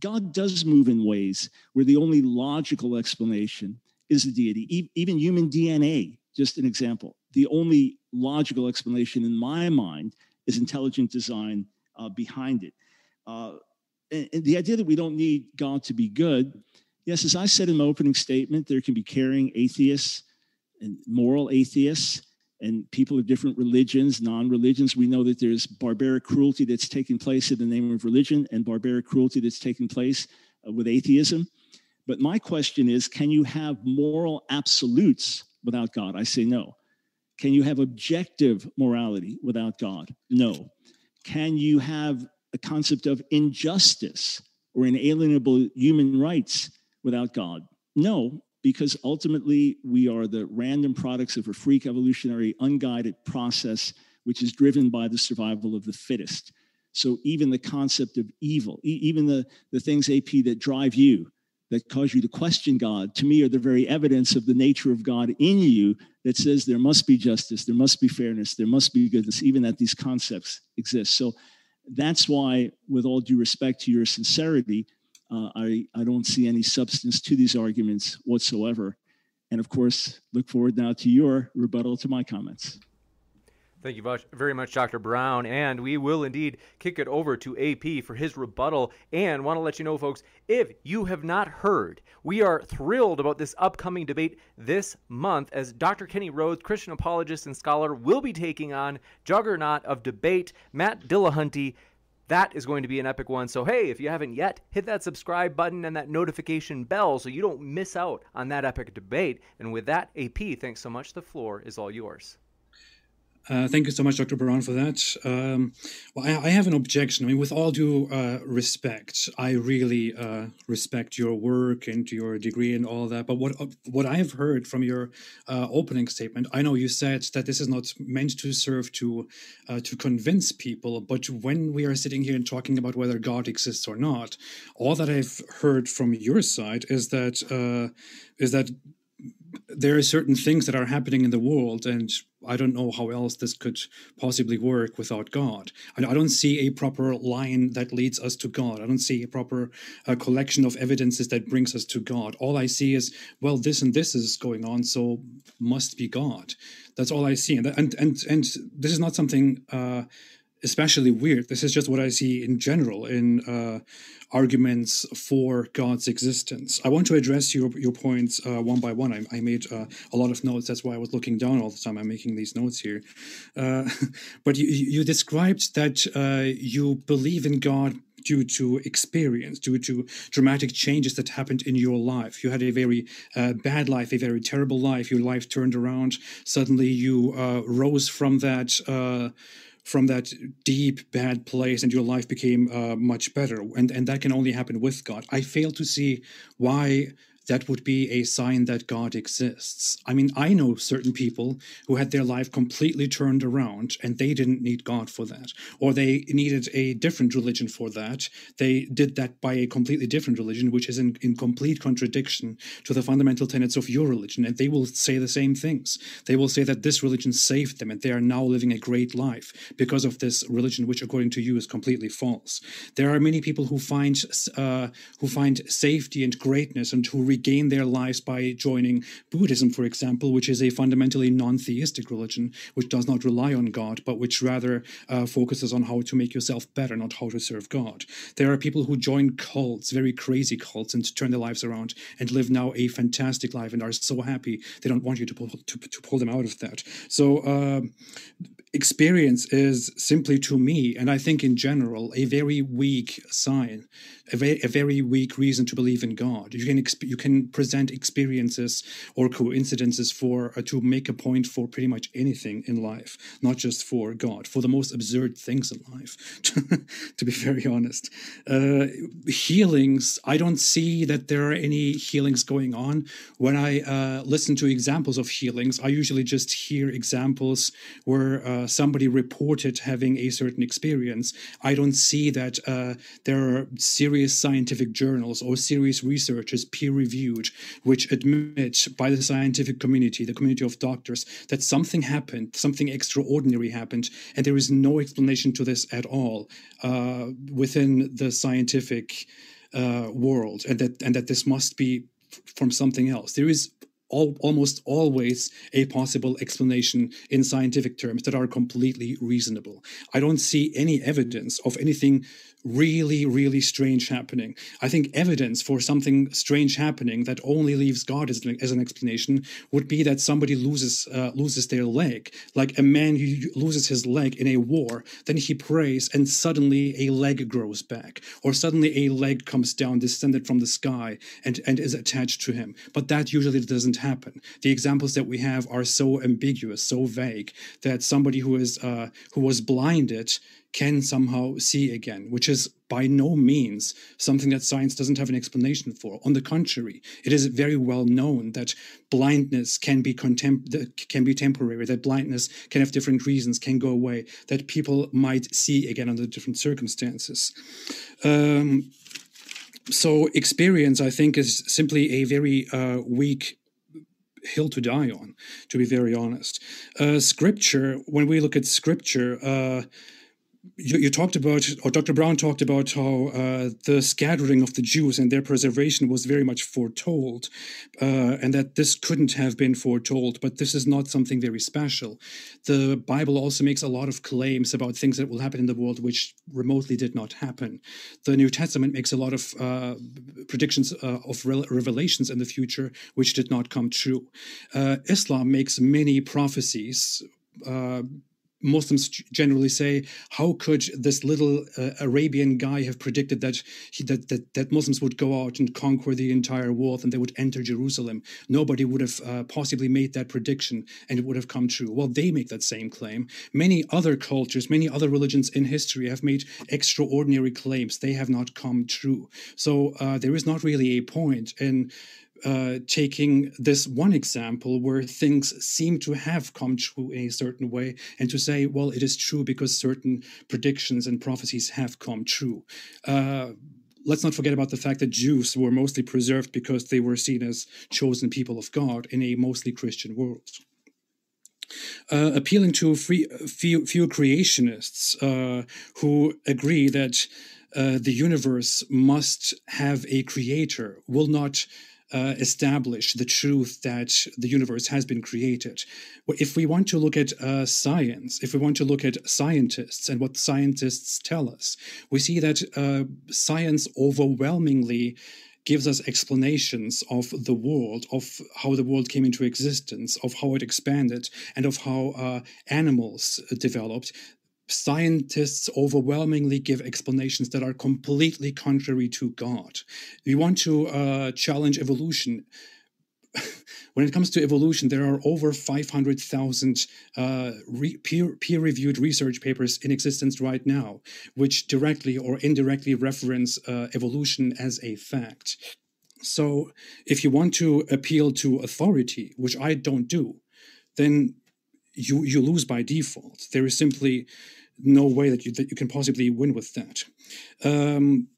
God does move in ways where the only logical explanation is the deity, even human DNA, just an example. The only logical explanation in my mind is intelligent design uh, behind it. Uh, and, the idea that we don't need God to be good, yes, as I said in my opening statement, there can be caring atheists and moral atheists and people of different religions, non religions. We know that there's barbaric cruelty that's taking place in the name of religion and barbaric cruelty that's taking place uh, with atheism. But my question is can you have moral absolutes without God? I say no. Can you have objective morality without God? No. Can you have a concept of injustice or inalienable human rights without God? No, because ultimately we are the random products of a freak evolutionary unguided process which is driven by the survival of the fittest. So even the concept of evil, e- even the, the things, AP, that drive you, that cause you to question God, to me are the very evidence of the nature of God in you that says there must be justice, there must be fairness, there must be goodness, even that these concepts exist. So that's why, with all due respect to your sincerity, uh, I, I don't see any substance to these arguments whatsoever. And of course, look forward now to your rebuttal to my comments. Thank you very much, Dr. Brown. And we will indeed kick it over to AP for his rebuttal. And want to let you know, folks, if you have not heard, we are thrilled about this upcoming debate this month as Dr. Kenny Rhodes, Christian apologist and scholar, will be taking on juggernaut of debate, Matt Dillahunty. That is going to be an epic one. So, hey, if you haven't yet, hit that subscribe button and that notification bell so you don't miss out on that epic debate. And with that, AP, thanks so much. The floor is all yours. Uh, thank you so much, Dr. Brown, for that. Um, well, I, I, have an objection. I mean, with all due uh, respect, I really uh, respect your work and your degree and all that. But what what I have heard from your uh, opening statement, I know you said that this is not meant to serve to uh, to convince people. But when we are sitting here and talking about whether God exists or not, all that I've heard from your side is that uh, is that there are certain things that are happening in the world and I don't know how else this could possibly work without God. I, I don't see a proper line that leads us to God. I don't see a proper uh, collection of evidences that brings us to God. All I see is, well, this and this is going on, so must be God. That's all I see. And and and, and this is not something. Uh, especially weird. This is just what I see in general in uh, arguments for God's existence. I want to address your your points uh, one by one. I, I made uh, a lot of notes. That's why I was looking down all the time. I'm making these notes here. Uh, but you, you described that uh, you believe in God due to experience, due to dramatic changes that happened in your life. You had a very uh, bad life, a very terrible life. Your life turned around. Suddenly, you uh, rose from that uh, from that deep bad place and your life became uh, much better. And and that can only happen with god. I fail to see why that would be a sign that God exists. I mean, I know certain people who had their life completely turned around and they didn't need God for that, or they needed a different religion for that. They did that by a completely different religion, which is in, in complete contradiction to the fundamental tenets of your religion. And they will say the same things. They will say that this religion saved them and they are now living a great life because of this religion, which according to you is completely false. There are many people who find uh, who find safety and greatness and who regain their lives by joining Buddhism, for example, which is a fundamentally non theistic religion, which does not rely on God, but which rather uh, focuses on how to make yourself better, not how to serve God. There are people who join cults, very crazy cults, and turn their lives around and live now a fantastic life and are so happy they don't want you to pull, to, to pull them out of that. So, uh, experience is simply to me, and I think in general, a very weak sign, a very, a very weak reason to believe in God. You can exp- you can present experiences or coincidences for uh, to make a point for pretty much anything in life, not just for God, for the most absurd things in life. to be very honest, uh, healings. I don't see that there are any healings going on. When I uh, listen to examples of healings, I usually just hear examples where uh, somebody reported having a certain experience. I don't see that uh, there are serious scientific journals or serious researchers peer reviewed which admit by the scientific community, the community of doctors, that something happened, something extraordinary happened, and there is no explanation to this at all uh, within the scientific uh, world, and that and that this must be from something else. There is all, almost always a possible explanation in scientific terms that are completely reasonable. I don't see any evidence of anything really, really strange happening. I think evidence for something strange happening that only leaves God as an, as an explanation would be that somebody loses uh, loses their leg, like a man who loses his leg in a war. Then he prays, and suddenly a leg grows back, or suddenly a leg comes down, descended from the sky, and and is attached to him. But that usually doesn't happen. The examples that we have are so ambiguous, so vague that somebody who is uh, who was blinded can somehow see again, which is by no means something that science doesn't have an explanation for. On the contrary, it is very well known that blindness can be can be temporary, that blindness can have different reasons, can go away, that people might see again under different circumstances. Um, so experience, I think, is simply a very uh, weak hill to die on, to be very honest. Uh, scripture, when we look at scripture, uh, you, you, talked about, or Dr. Brown talked about how uh, the scattering of the Jews and their preservation was very much foretold, uh, and that this couldn't have been foretold, but this is not something very special. The Bible also makes a lot of claims about things that will happen in the world which remotely did not happen. The New Testament makes a lot of uh, predictions uh, of revelations in the future which did not come true. Uh, Islam makes many prophecies uh, Muslims generally say, how could this little uh, Arabian guy have predicted that, he, that, that that Muslims would go out and conquer the entire world and they would enter Jerusalem? Nobody would have uh, possibly made that prediction and it would have come true. Well, they make that same claim. Many other cultures, many other religions in history have made extraordinary claims. They have not come true. So uh, there is not really a point in uh, taking this one example where things seem to have come true in a certain way and to say, well, it is true because certain predictions and prophecies have come true. Uh, let's not forget about the fact that Jews were mostly preserved because they were seen as chosen people of God in a mostly Christian world. Uh, appealing to free, few, few creationists uh, who agree that uh, the universe must have a creator will not uh, establish the truth that the universe has been created. If we want to look at uh, science, if we want to look at scientists and what scientists tell us, we see that uh, science overwhelmingly gives us explanations of the world, of how the world came into existence, of how it expanded, and of how uh, animals developed scientists overwhelmingly give explanations that are completely contrary to God. We want to uh, challenge evolution. when it comes to evolution, there are over 500,000 uh, re- peer, peer-reviewed research papers in existence right now, which directly or indirectly reference uh, evolution as a fact. So, if you want to appeal to authority, which I don't do, then you you lose by default. There is simply no way that you that you can possibly win with that. Um,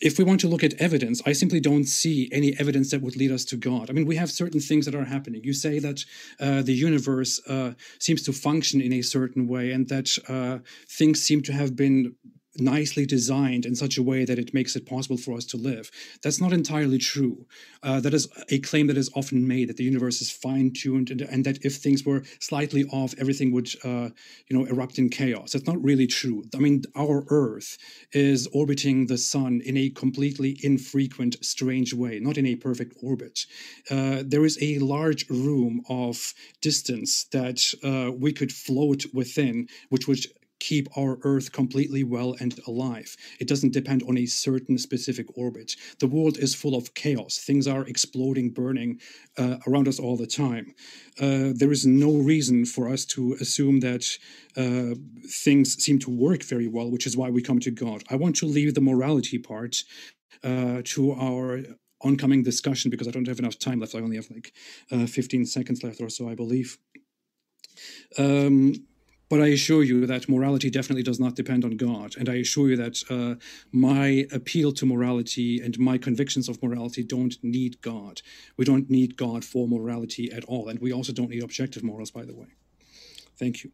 if we want to look at evidence, I simply don't see any evidence that would lead us to God. I mean, we have certain things that are happening. You say that uh, the universe uh, seems to function in a certain way, and that uh, things seem to have been nicely designed in such a way that it makes it possible for us to live. That's not entirely true. Uh, that is a claim that is often made that the universe is fine-tuned and, and that if things were slightly off, everything would, uh, you know, erupt in chaos. That's not really true. I mean, our Earth is orbiting the sun in a completely infrequent, strange way, not in a perfect orbit. Uh, there is a large room of distance that uh, we could float within, which would keep our Earth completely well and alive. It doesn't depend on a certain specific orbit. The world is full of chaos. Things are exploding, burning uh, around us all the time. Uh, there is no reason for us to assume that uh, things seem to work very well, which is why we come to God. I want to leave the morality part uh, to our oncoming discussion because I don't have enough time left. I only have like uh, 15 seconds left or so, I believe. Um, but I assure you that morality definitely does not depend on God. And I assure you that uh, my appeal to morality and my convictions of morality don't need God. We don't need God for morality at all. And we also don't need objective morals, by the way. Thank you.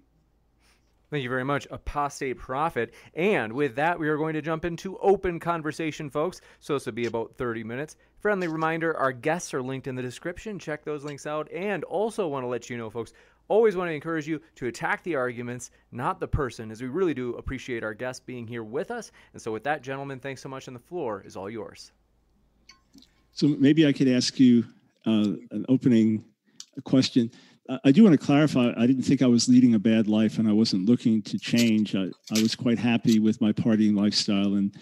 Thank you very much, Apostate Prophet. And with that, we are going to jump into open conversation, folks. So this will be about 30 minutes. Friendly reminder our guests are linked in the description. Check those links out. And also want to let you know, folks, always want to encourage you to attack the arguments, not the person, as we really do appreciate our guests being here with us. And so, with that, gentlemen, thanks so much. And the floor is all yours. So, maybe I could ask you uh, an opening question. I do want to clarify. I didn't think I was leading a bad life, and I wasn't looking to change. I, I was quite happy with my partying lifestyle, and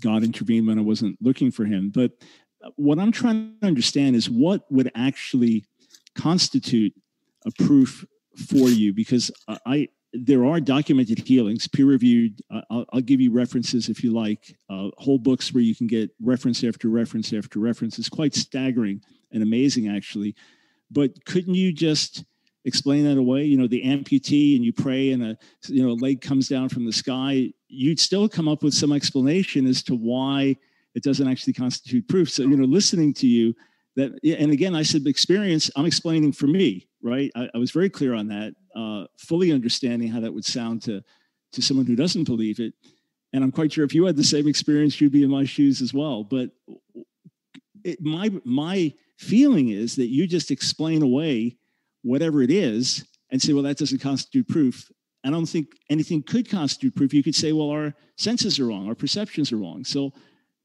God intervened when I wasn't looking for Him. But what I'm trying to understand is what would actually constitute a proof for you because I there are documented healings, peer reviewed. I'll, I'll, give you references if you like, uh, whole books where you can get reference after reference after reference. It's quite staggering and amazing, actually. But couldn't you just explain that away? You know, the amputee and you pray and a you know a leg comes down from the sky. You'd still come up with some explanation as to why it doesn't actually constitute proof. So you know, listening to you, that and again, I said experience. I'm explaining for me, right? I, I was very clear on that, uh, fully understanding how that would sound to to someone who doesn't believe it. And I'm quite sure if you had the same experience, you'd be in my shoes as well. But it, my my feeling is that you just explain away whatever it is and say, well, that doesn't constitute proof. I don't think anything could constitute proof. You could say, well, our senses are wrong, our perceptions are wrong. So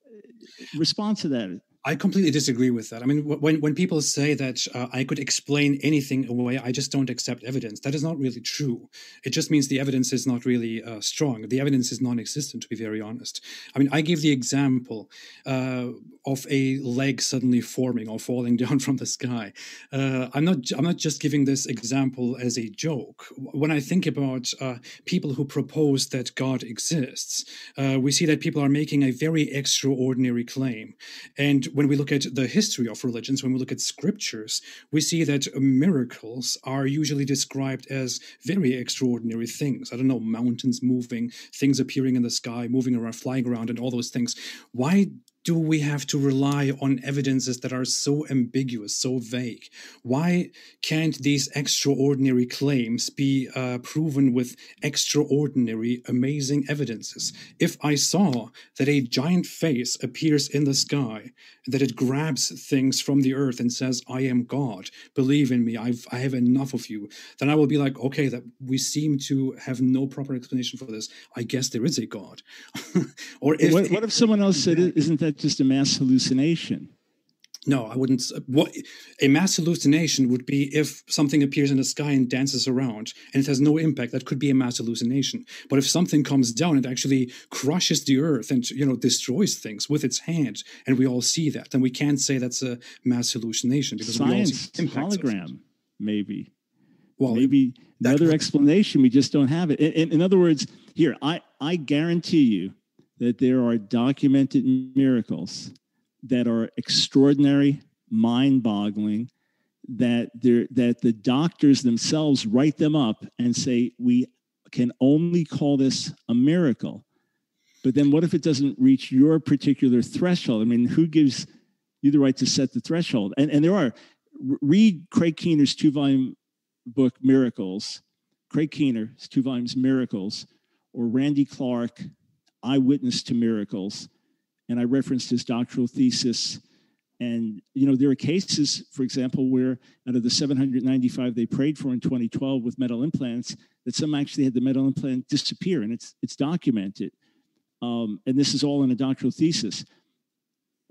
uh, respond to that. I completely disagree with that. I mean, when when people say that uh, I could explain anything away, I just don't accept evidence. That is not really true. It just means the evidence is not really uh, strong. The evidence is non-existent, to be very honest. I mean, I give the example uh, of a leg suddenly forming or falling down from the sky. Uh, I'm not. I'm not just giving this example as a joke. When I think about uh, people who propose that God exists, uh, we see that people are making a very extraordinary claim, and when we look at the history of religions, when we look at scriptures, we see that miracles are usually described as very extraordinary things. I don't know, mountains moving, things appearing in the sky, moving around, flying around, and all those things. Why do we have to rely on evidences that are so ambiguous, so vague? Why can't these extraordinary claims be uh, proven with extraordinary, amazing evidences? If I saw that a giant face appears in the sky, that it grabs things from the earth and says, I am God, believe in me, I've, I have enough of you, then I will be like, okay, that we seem to have no proper explanation for this. I guess there is a God. or if, what, what if someone else said, isn't that just a mass hallucination? No, I wouldn't. What a mass hallucination would be if something appears in the sky and dances around and it has no impact. That could be a mass hallucination. But if something comes down and actually crushes the earth and you know destroys things with its hand, and we all see that, then we can't say that's a mass hallucination because science we all see hologram maybe. Well, maybe another explanation. We just don't have it. In, in, in other words, here I I guarantee you that there are documented miracles that are extraordinary, mind-boggling, that that the doctors themselves write them up and say we can only call this a miracle. But then what if it doesn't reach your particular threshold? I mean, who gives you the right to set the threshold? And and there are read Craig Keener's two-volume book Miracles, Craig Keener's two volumes Miracles, or Randy Clark, eyewitness to miracles. And I referenced his doctoral thesis. And, you know, there are cases, for example, where out of the 795 they prayed for in 2012 with metal implants, that some actually had the metal implant disappear, and it's, it's documented. Um, and this is all in a doctoral thesis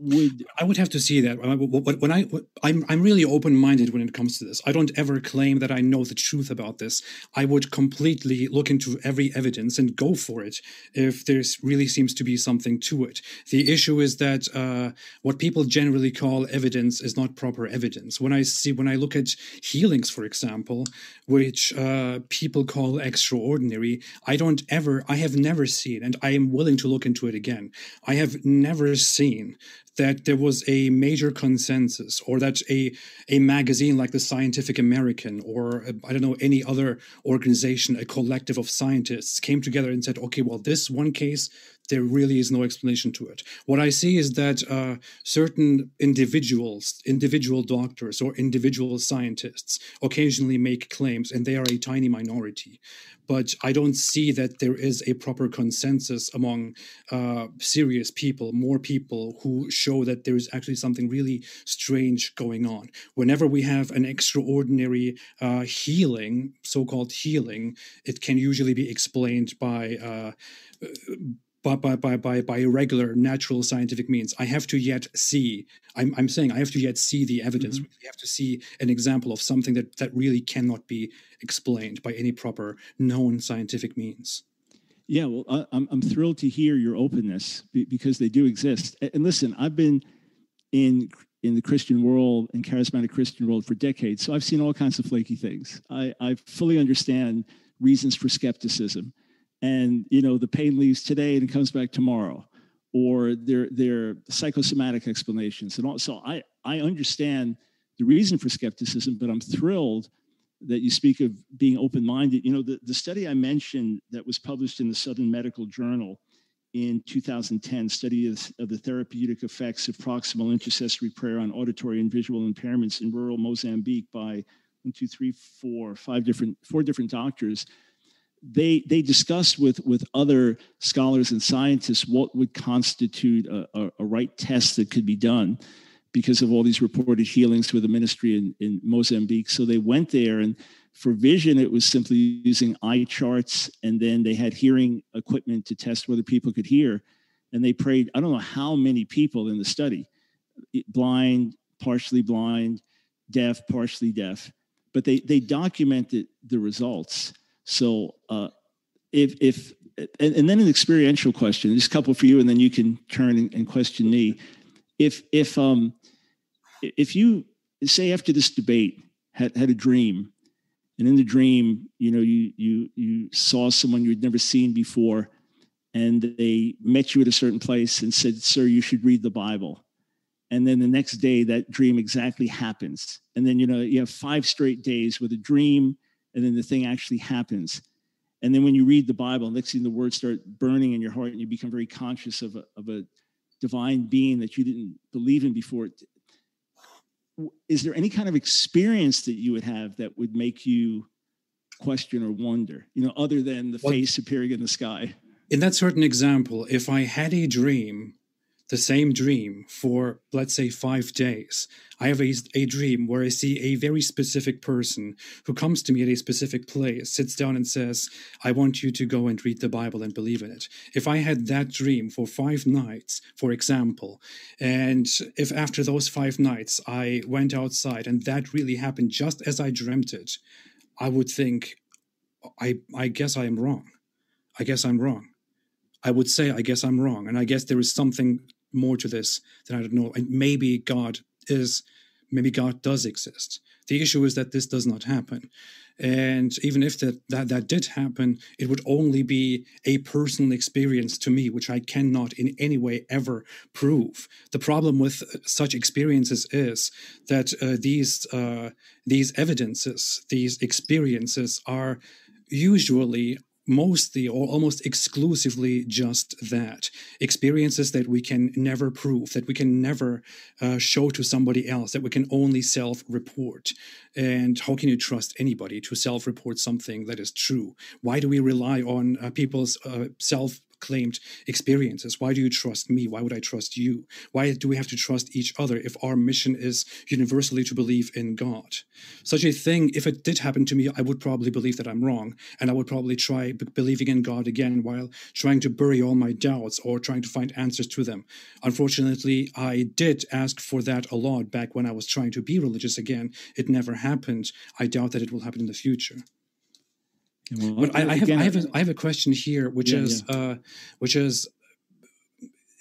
would I would have to see that when I I'm I'm really open minded when it comes to this. I don't ever claim that I know the truth about this. I would completely look into every evidence and go for it if there really seems to be something to it. The issue is that uh, what people generally call evidence is not proper evidence. When I see when I look at healings, for example, which uh, people call extraordinary, I don't ever I have never seen, and I am willing to look into it again. I have never seen that there was a major consensus or that a, a magazine like the Scientific American or uh, I don't know any other organization, a collective of scientists came together and said, okay, well, this one case, there really is no explanation to it. What I see is that uh, certain individuals, individual doctors or individual scientists occasionally make claims and they are a tiny minority but I don't see that there is a proper consensus among uh, serious people, more people who show that there is actually something really strange going on. Whenever we have an extraordinary uh, healing, so called healing, it can usually be explained by. Uh, by, by, by, by regular natural scientific means. I have to yet see, I'm, I'm saying I have to yet see the evidence. Mm-hmm. We have to see an example of something that, that really cannot be explained by any proper known scientific means. Yeah, well, I, I'm, I'm thrilled to hear your openness because they do exist. And listen, I've been in in the Christian world and charismatic Christian world for decades. So I've seen all kinds of flaky things. I, I fully understand reasons for skepticism. And, you know, the pain leaves today and it comes back tomorrow, or their, their psychosomatic explanations. And also, I, I understand the reason for skepticism, but I'm thrilled that you speak of being open minded. You know, the, the study I mentioned that was published in the Southern Medical Journal in 2010 study of, of, the therapeutic effects of proximal intercessory prayer on auditory and visual impairments in rural Mozambique by one, two, three, four, five different, four different doctors. They they discussed with with other scholars and scientists what would constitute a, a, a right test that could be done because of all these reported healings with the ministry in, in Mozambique. So they went there and for vision, it was simply using eye charts, and then they had hearing equipment to test whether people could hear. And they prayed, I don't know how many people in the study, blind, partially blind, deaf, partially deaf, but they, they documented the results. So uh, if, if and, and, then an experiential question, just a couple for you, and then you can turn and, and question me. If, if, um, if you say after this debate had, had a dream and in the dream you know you you you saw someone you'd never seen before and they met you at a certain place and said sir you should read the bible and then the next day that dream exactly happens and then you know you have five straight days with a dream and then the thing actually happens. And then when you read the bible next thing the words start burning in your heart and you become very conscious of a, of a divine being that you didn't believe in before. Is there any kind of experience that you would have that would make you question or wonder you know other than the well, face appearing in the sky? In that certain example if i had a dream the same dream for, let's say, five days. I have a, a dream where I see a very specific person who comes to me at a specific place, sits down and says, I want you to go and read the Bible and believe in it. If I had that dream for five nights, for example, and if after those five nights I went outside and that really happened just as I dreamt it, I would think, I, I guess I am wrong. I guess I'm wrong. I would say, I guess I'm wrong. And I guess there is something more to this than I don't know. And maybe God is, maybe God does exist. The issue is that this does not happen. And even if that, that, that did happen, it would only be a personal experience to me, which I cannot in any way ever prove. The problem with such experiences is that uh, these uh, these evidences, these experiences, are usually mostly or almost exclusively just that. Experiences that we can never prove that we can never uh, show to somebody else that we can only self-report. And how can you trust anybody to self-report something that is true? Why do we rely on uh, people's uh, self claimed experiences. Why do you trust me? Why would I trust you? Why do we have to trust each other if our mission is universally to believe in God? Such a thing, if it did happen to me, I would probably believe that I'm wrong, and I would probably try believing in God again while trying to bury all my doubts or trying to find answers to them. Unfortunately, I did ask for that a lot back when I was trying to be religious again. It never happened. I doubt that it will happen in the future. Well, but I, I, have, I have, a, I have a question here, which yeah, is, yeah. Uh, which is,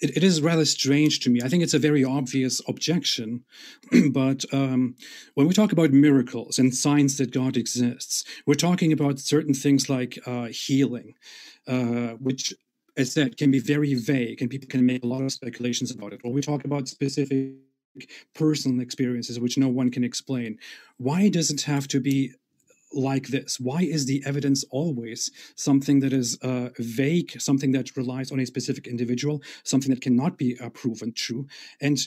it, it is rather strange to me. I think it's a very obvious objection, but um, when we talk about miracles and signs that God exists, we're talking about certain things like uh, healing, uh, which as said, can be very vague and people can make a lot of speculations about it. Or we talk about specific personal experiences which no one can explain. Why does it have to be like this? Why is the evidence always something that is uh, vague, something that relies on a specific individual, something that cannot be uh, proven true? And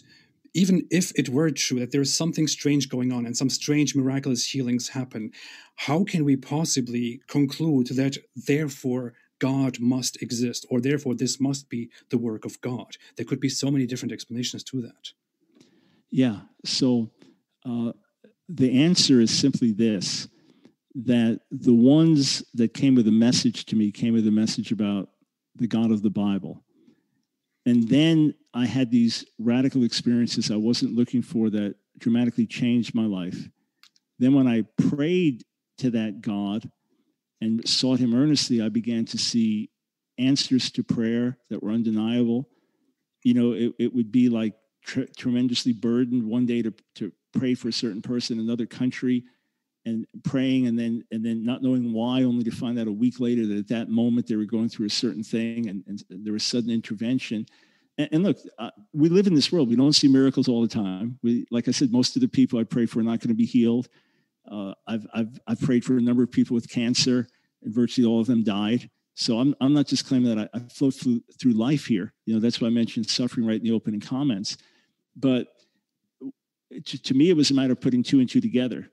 even if it were true that there is something strange going on and some strange miraculous healings happen, how can we possibly conclude that therefore God must exist or therefore this must be the work of God? There could be so many different explanations to that. Yeah. So uh, the answer is simply this that the ones that came with a message to me came with a message about the God of the Bible. And then I had these radical experiences I wasn't looking for that dramatically changed my life. Then, when I prayed to that God and sought Him earnestly, I began to see answers to prayer that were undeniable. You know, it, it would be like tr- tremendously burdened one day to, to pray for a certain person in another country and praying and then and then not knowing why only to find out a week later that at that moment they were going through a certain thing and, and there was sudden intervention. And, and look uh, we live in this world. We don't see miracles all the time. We like i said most of the people i pray for are not going to be healed. Uh, I've, I've, I've prayed for a number of people with cancer and virtually all of them died. So I'm, I'm not just claiming that I, I float through, through life here. You know that's why i mentioned suffering right in the opening comments. But to, to me it was a matter of putting two and two together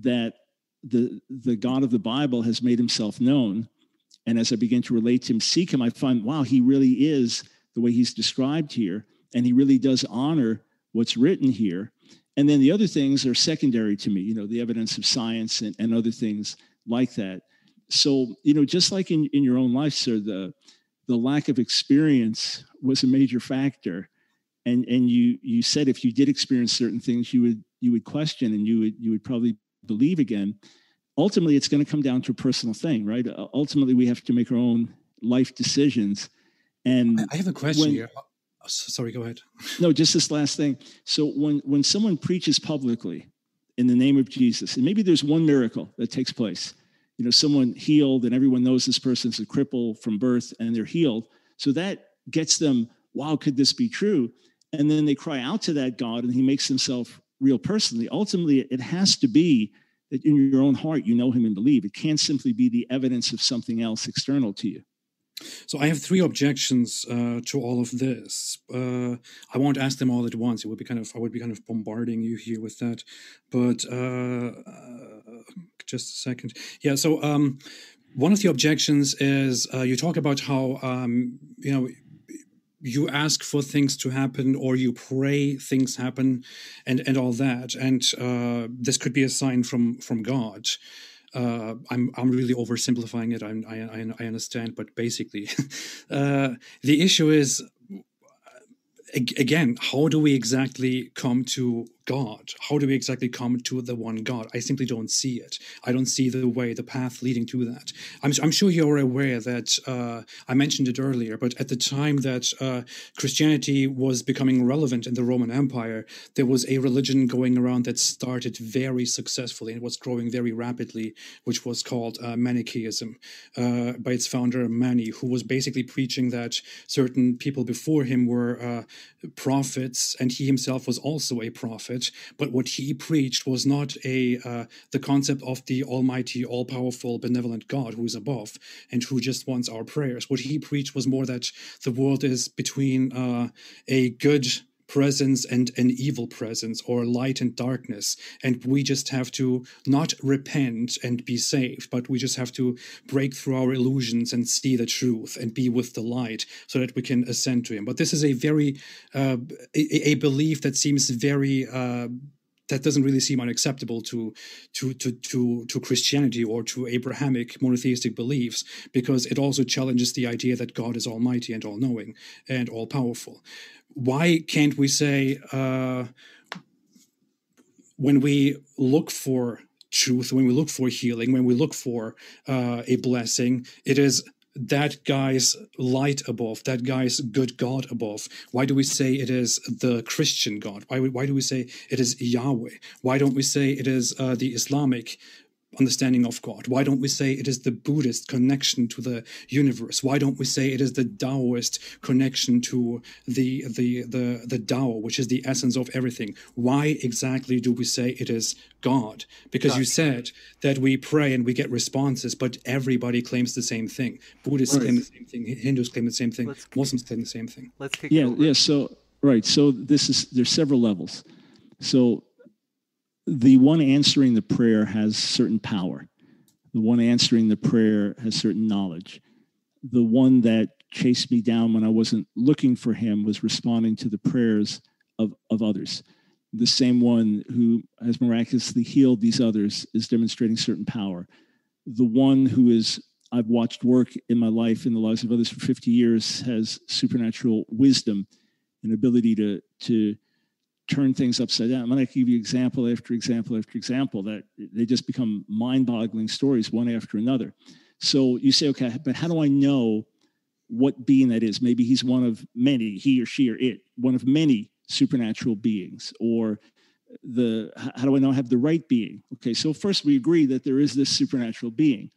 that the the God of the Bible has made himself known. And as I begin to relate to him, seek him, I find, wow, he really is the way he's described here. And he really does honor what's written here. And then the other things are secondary to me, you know, the evidence of science and, and other things like that. So, you know, just like in, in your own life, sir, the the lack of experience was a major factor. And and you you said if you did experience certain things, you would you would question and you would you would probably believe again, ultimately it's going to come down to a personal thing, right? Uh, ultimately, we have to make our own life decisions. And I have a question when, here. Oh, sorry, go ahead. no, just this last thing. So when when someone preaches publicly in the name of Jesus, and maybe there's one miracle that takes place, you know, someone healed, and everyone knows this person's a cripple from birth, and they're healed. So that gets them, wow, could this be true? And then they cry out to that God, and He makes Himself real personally. Ultimately, it has to be that in your own heart you know him and believe. It can't simply be the evidence of something else external to you. So I have three objections uh, to all of this. Uh, I won't ask them all at once. It would be kind of I would be kind of bombarding you here with that. But uh, uh just a second. Yeah. So um, one of the objections is uh, you talk about how um, you know you ask for things to happen or you pray things happen and and all that and uh, this could be a sign from from god uh, I'm I'm really oversimplifying it. I'm, I I understand, but basically, uh, the issue is again, how do we exactly come to God? How do we exactly come to the one God? I simply don't see it. I don't see the way, the path leading to that. I'm, I'm sure you're aware that uh, I mentioned it earlier, but at the time that uh, Christianity was becoming relevant in the Roman Empire, there was a religion going around that started very successfully and was growing very rapidly, which was called uh, Manichaeism uh, by its founder Mani, who was basically preaching that certain people before him were uh, prophets and he himself was also a prophet but what he preached was not a uh, the concept of the Almighty, all-powerful, benevolent God who is above and who just wants our prayers. What he preached was more that the world is between uh, a good presence and an evil presence or light and darkness. And we just have to not repent and be saved but we just have to break through our illusions and see the truth and be with the light so that we can ascend to him. But this is a very uh, a, a, belief that seems very uh, that doesn't really seem unacceptable to to to to to Christianity or to Abrahamic monotheistic beliefs because it also challenges the idea that God is almighty and all knowing and all powerful why can't we say uh, when we look for truth, when we look for healing, when we look for uh, a blessing, it is that guy's light above, that guy's good God above. Why do we say it is the Christian God? Why, why do we say it is Yahweh? Why don't we say it is uh, the Islamic understanding of God? Why don't we say it is the Buddhist connection to the universe? Why don't we say it is the Taoist connection to the the the the Tao, which is the essence of everything? Why exactly do we say it is God? Because God. you said that we pray and we get responses, but everybody claims the same thing. Buddhists right. claim the same thing. Hindus claim the same thing. Let's Muslims claim the same thing. Let's kick yeah, yeah. So right. So this is there's several levels. So the one answering the prayer has certain power. The one answering the prayer has certain knowledge. The one that chased me down when I wasn't looking for him was responding to the prayers of, of others. The same one who has miraculously healed these others is demonstrating certain power. The one who is I've watched work in my life in the lives of others for 50 years has supernatural wisdom and ability to to turn things upside down. I'm going to give you example after example after example that they just become mind-boggling stories one after another. So you say, okay, but how do I know what being that is? Maybe he's one of many, he or she or it, one of many supernatural beings or the how do I know I have the right being? Okay, so first we agree that there is this supernatural being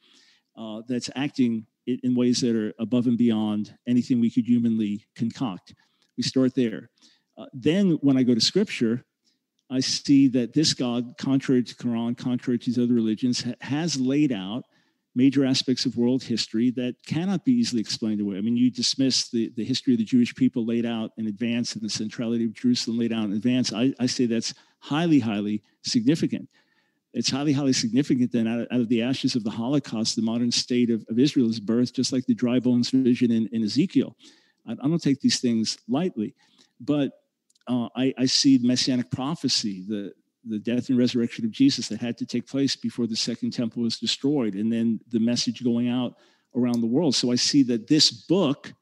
uh, that's acting in, in ways that are above and beyond anything we could humanly concoct. We start there. Uh, then when I go to Scripture, I see that this God, contrary to Quran, contrary to these other religions, ha- has laid out major aspects of world history that cannot be easily explained away. I mean, you dismiss the, the history of the Jewish people laid out in advance and the centrality of Jerusalem laid out in advance. I, I say that's highly, highly significant. It's highly, highly significant that out of, out of the ashes of the Holocaust, the modern state of, of Israel is birthed, just like the dry bones vision in, in Ezekiel. I, I don't take these things lightly, but uh, I, I see messianic prophecy, the, the death and resurrection of Jesus that had to take place before the second temple was destroyed, and then the message going out around the world. So I see that this book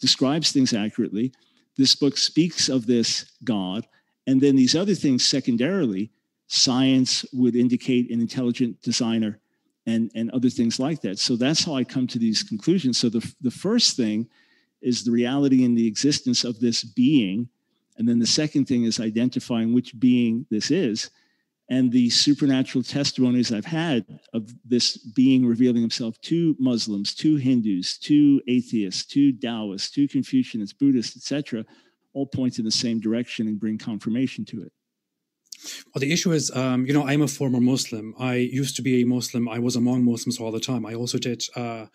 describes things accurately. This book speaks of this God, and then these other things secondarily, science would indicate an intelligent designer and, and other things like that. So that's how I come to these conclusions. So the, the first thing is the reality and the existence of this being and then the second thing is identifying which being this is. And the supernatural testimonies I've had of this being revealing himself to Muslims, to Hindus, to atheists, to Taoists, to Confucianists, Buddhists, etc., all point in the same direction and bring confirmation to it. Well, the issue is, um, you know, I'm a former Muslim. I used to be a Muslim. I was among Muslims all the time. I also did uh,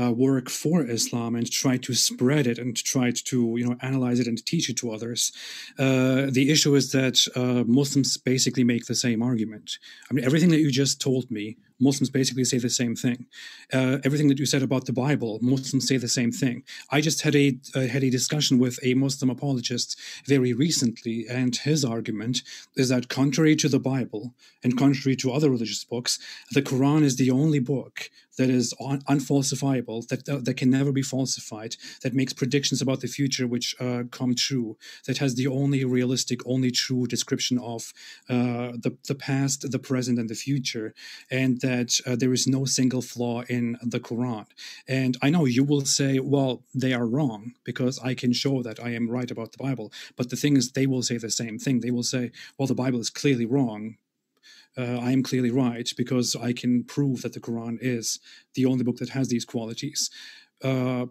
uh, work for Islam and tried to spread it and tried to you know analyze it and teach it to others. Uh, the issue is that uh, Muslims basically make the same argument. I mean, everything that you just told me Muslims basically say the same thing. Uh, everything that you said about the Bible, Muslims say the same thing. I just had a uh, had a discussion with a Muslim apologist very recently, and his argument is that contrary to the Bible and contrary to other religious books, the Quran is the only book that is un- unfalsifiable, that uh, that can never be falsified, that makes predictions about the future which uh, come true, that has the only realistic, only true description of uh, the the past, the present, and the future, and that uh, there is no single flaw in the Quran. And I know you will say, well, they are wrong because I can show that I am right about the Bible. But the thing is, they will say the same thing. They will say, well, the Bible is clearly wrong. Uh, I am clearly right because I can prove that the Quran is the only book that has these qualities. Uh,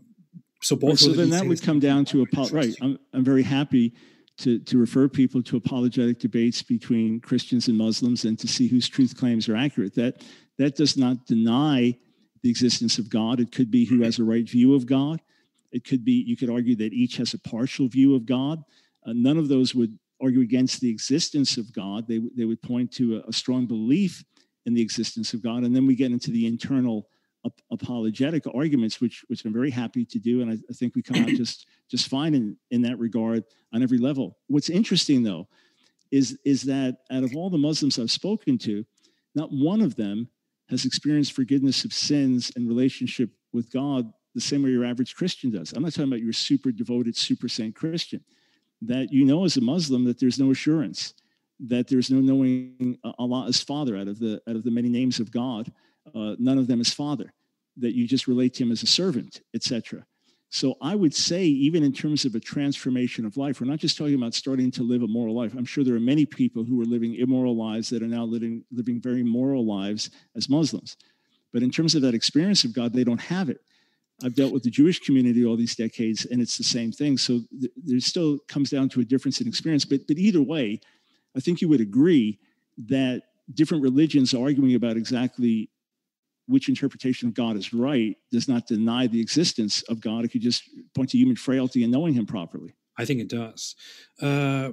so both. so then that would come down to a right. I'm, I'm very happy to, to refer people to apologetic debates between Christians and Muslims and to see whose truth claims are accurate. That that does not deny the existence of God. It could be who has a right view of God. It could be, you could argue that each has a partial view of God. Uh, none of those would argue against the existence of God. They, they would point to a, a strong belief in the existence of God. And then we get into the internal ap- apologetic arguments, which, which I'm very happy to do. And I, I think we come out just, just fine in, in that regard on every level. What's interesting, though, is, is that out of all the Muslims I've spoken to, not one of them has experienced forgiveness of sins and relationship with God the same way your average Christian does. I'm not talking about your super devoted, super saint Christian. That you know as a Muslim that there's no assurance, that there's no knowing Allah as Father out of the out of the many names of God, uh, none of them is Father. That you just relate to Him as a servant, etc. So I would say, even in terms of a transformation of life, we're not just talking about starting to live a moral life. I'm sure there are many people who are living immoral lives that are now living, living very moral lives as Muslims. But in terms of that experience of God, they don't have it. I've dealt with the Jewish community all these decades, and it's the same thing. So th- there still comes down to a difference in experience. But, but either way, I think you would agree that different religions are arguing about exactly which interpretation of God is right does not deny the existence of God. It could just point to human frailty and knowing Him properly. I think it does. Uh,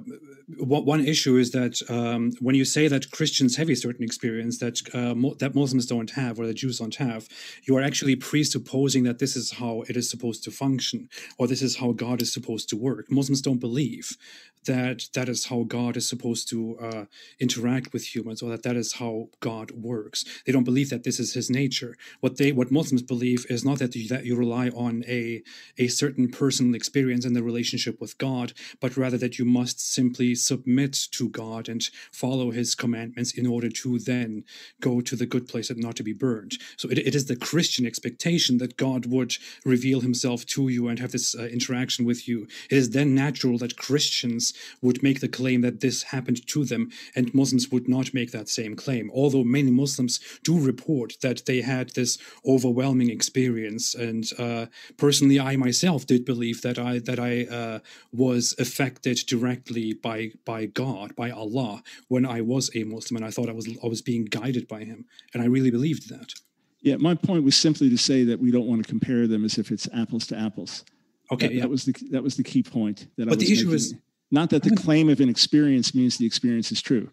one issue is that um, when you say that Christians have a certain experience that uh, that Muslims don't have or that Jews don't have, you are actually presupposing that this is how it is supposed to function or this is how God is supposed to work. Muslims don't believe that that is how God is supposed to uh, interact with humans or that that is how God works. They don't believe that this is His nature. What they what Muslims believe is not that you, that you rely on a a certain personal experience and the relationship with God, but rather that you must simply submit to God and follow his commandments in order to then go to the good place and not to be burned. So it, it is the Christian expectation that God would reveal himself to you and have this uh, interaction with you. It is then natural that Christians would make the claim that this happened to them and Muslims would not make that same claim. Although many Muslims do report that they had this overwhelming experience. And uh, personally, I myself did believe that I that I uh, was affected directly by by God, by Allah, when I was a Muslim, and I thought I was I was being guided by Him, and I really believed that. Yeah, my point was simply to say that we don't want to compare them as if it's apples to apples. Okay, that, yeah. that was the that was the key point. That but I was the issue making. is not that the claim of an experience means the experience is true,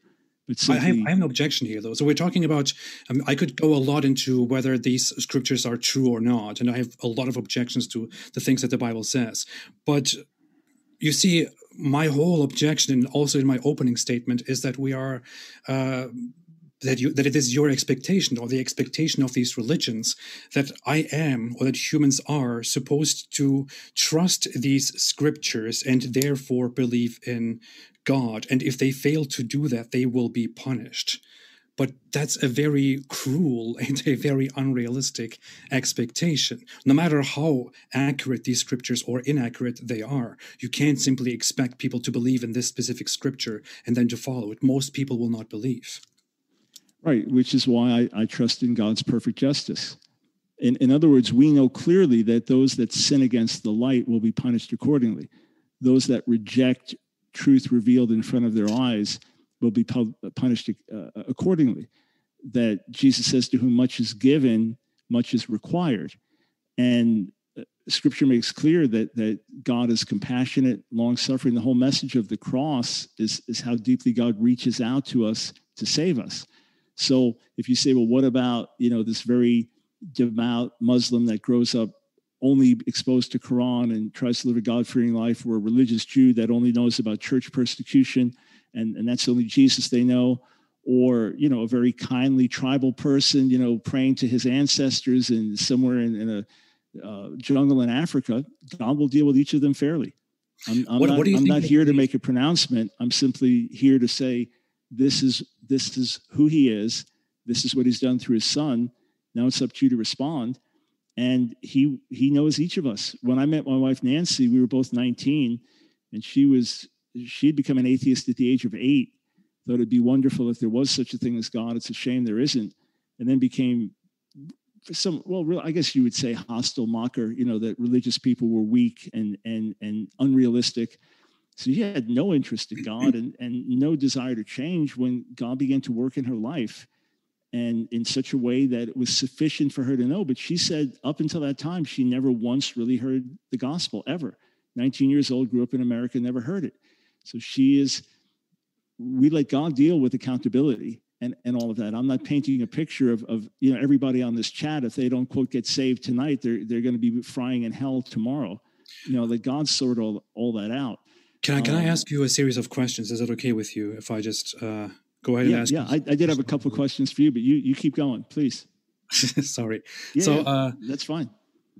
but I have, I have an objection here, though. So we're talking about. Um, I could go a lot into whether these scriptures are true or not, and I have a lot of objections to the things that the Bible says. But you see, my whole objection, and also in my opening statement, is that we are. Uh, that you that it is your expectation or the expectation of these religions that I am or that humans are supposed to trust these scriptures and therefore believe in God. And if they fail to do that, they will be punished. But that's a very cruel and a very unrealistic expectation. No matter how accurate these scriptures or inaccurate they are, you can't simply expect people to believe in this specific scripture and then to follow it. Most people will not believe. Right, which is why I, I trust in God's perfect justice. In, in other words, we know clearly that those that sin against the light will be punished accordingly. Those that reject truth revealed in front of their eyes will be pu- punished uh, accordingly. That Jesus says, To whom much is given, much is required. And uh, scripture makes clear that, that God is compassionate, long suffering. The whole message of the cross is, is how deeply God reaches out to us to save us. So if you say, well, what about, you know, this very devout Muslim that grows up only exposed to Quran and tries to live a God-fearing life, or a religious Jew that only knows about church persecution and, and that's the only Jesus they know, or, you know, a very kindly tribal person, you know, praying to his ancestors in somewhere in, in a uh, jungle in Africa, God will deal with each of them fairly. I'm, I'm What- not, what I'm not here to make a pronouncement. I'm simply here to say this is this is who he is. This is what he's done through his son. Now it's up to you to respond. And he he knows each of us. When I met my wife Nancy, we were both 19, and she was she'd become an atheist at the age of eight. Thought it'd be wonderful if there was such a thing as God. It's a shame there isn't. And then became some well real i guess you would say hostile mocker you know that religious people were weak and and and unrealistic so she had no interest in god and and no desire to change when god began to work in her life and in such a way that it was sufficient for her to know but she said up until that time she never once really heard the gospel ever 19 years old grew up in america never heard it so she is we let god deal with accountability and, and all of that. I'm not painting a picture of, of you know everybody on this chat. If they don't quote get saved tonight, they're they're going to be frying in hell tomorrow. You know, let God sort all all that out. Can I can I Um, ask you a series of questions? Is that okay with you if I just uh, go ahead and ask? yeah. you? I, I did have a couple of questions for you, but you you keep going, please. Sorry. Yeah, so, yeah, uh, that's fine.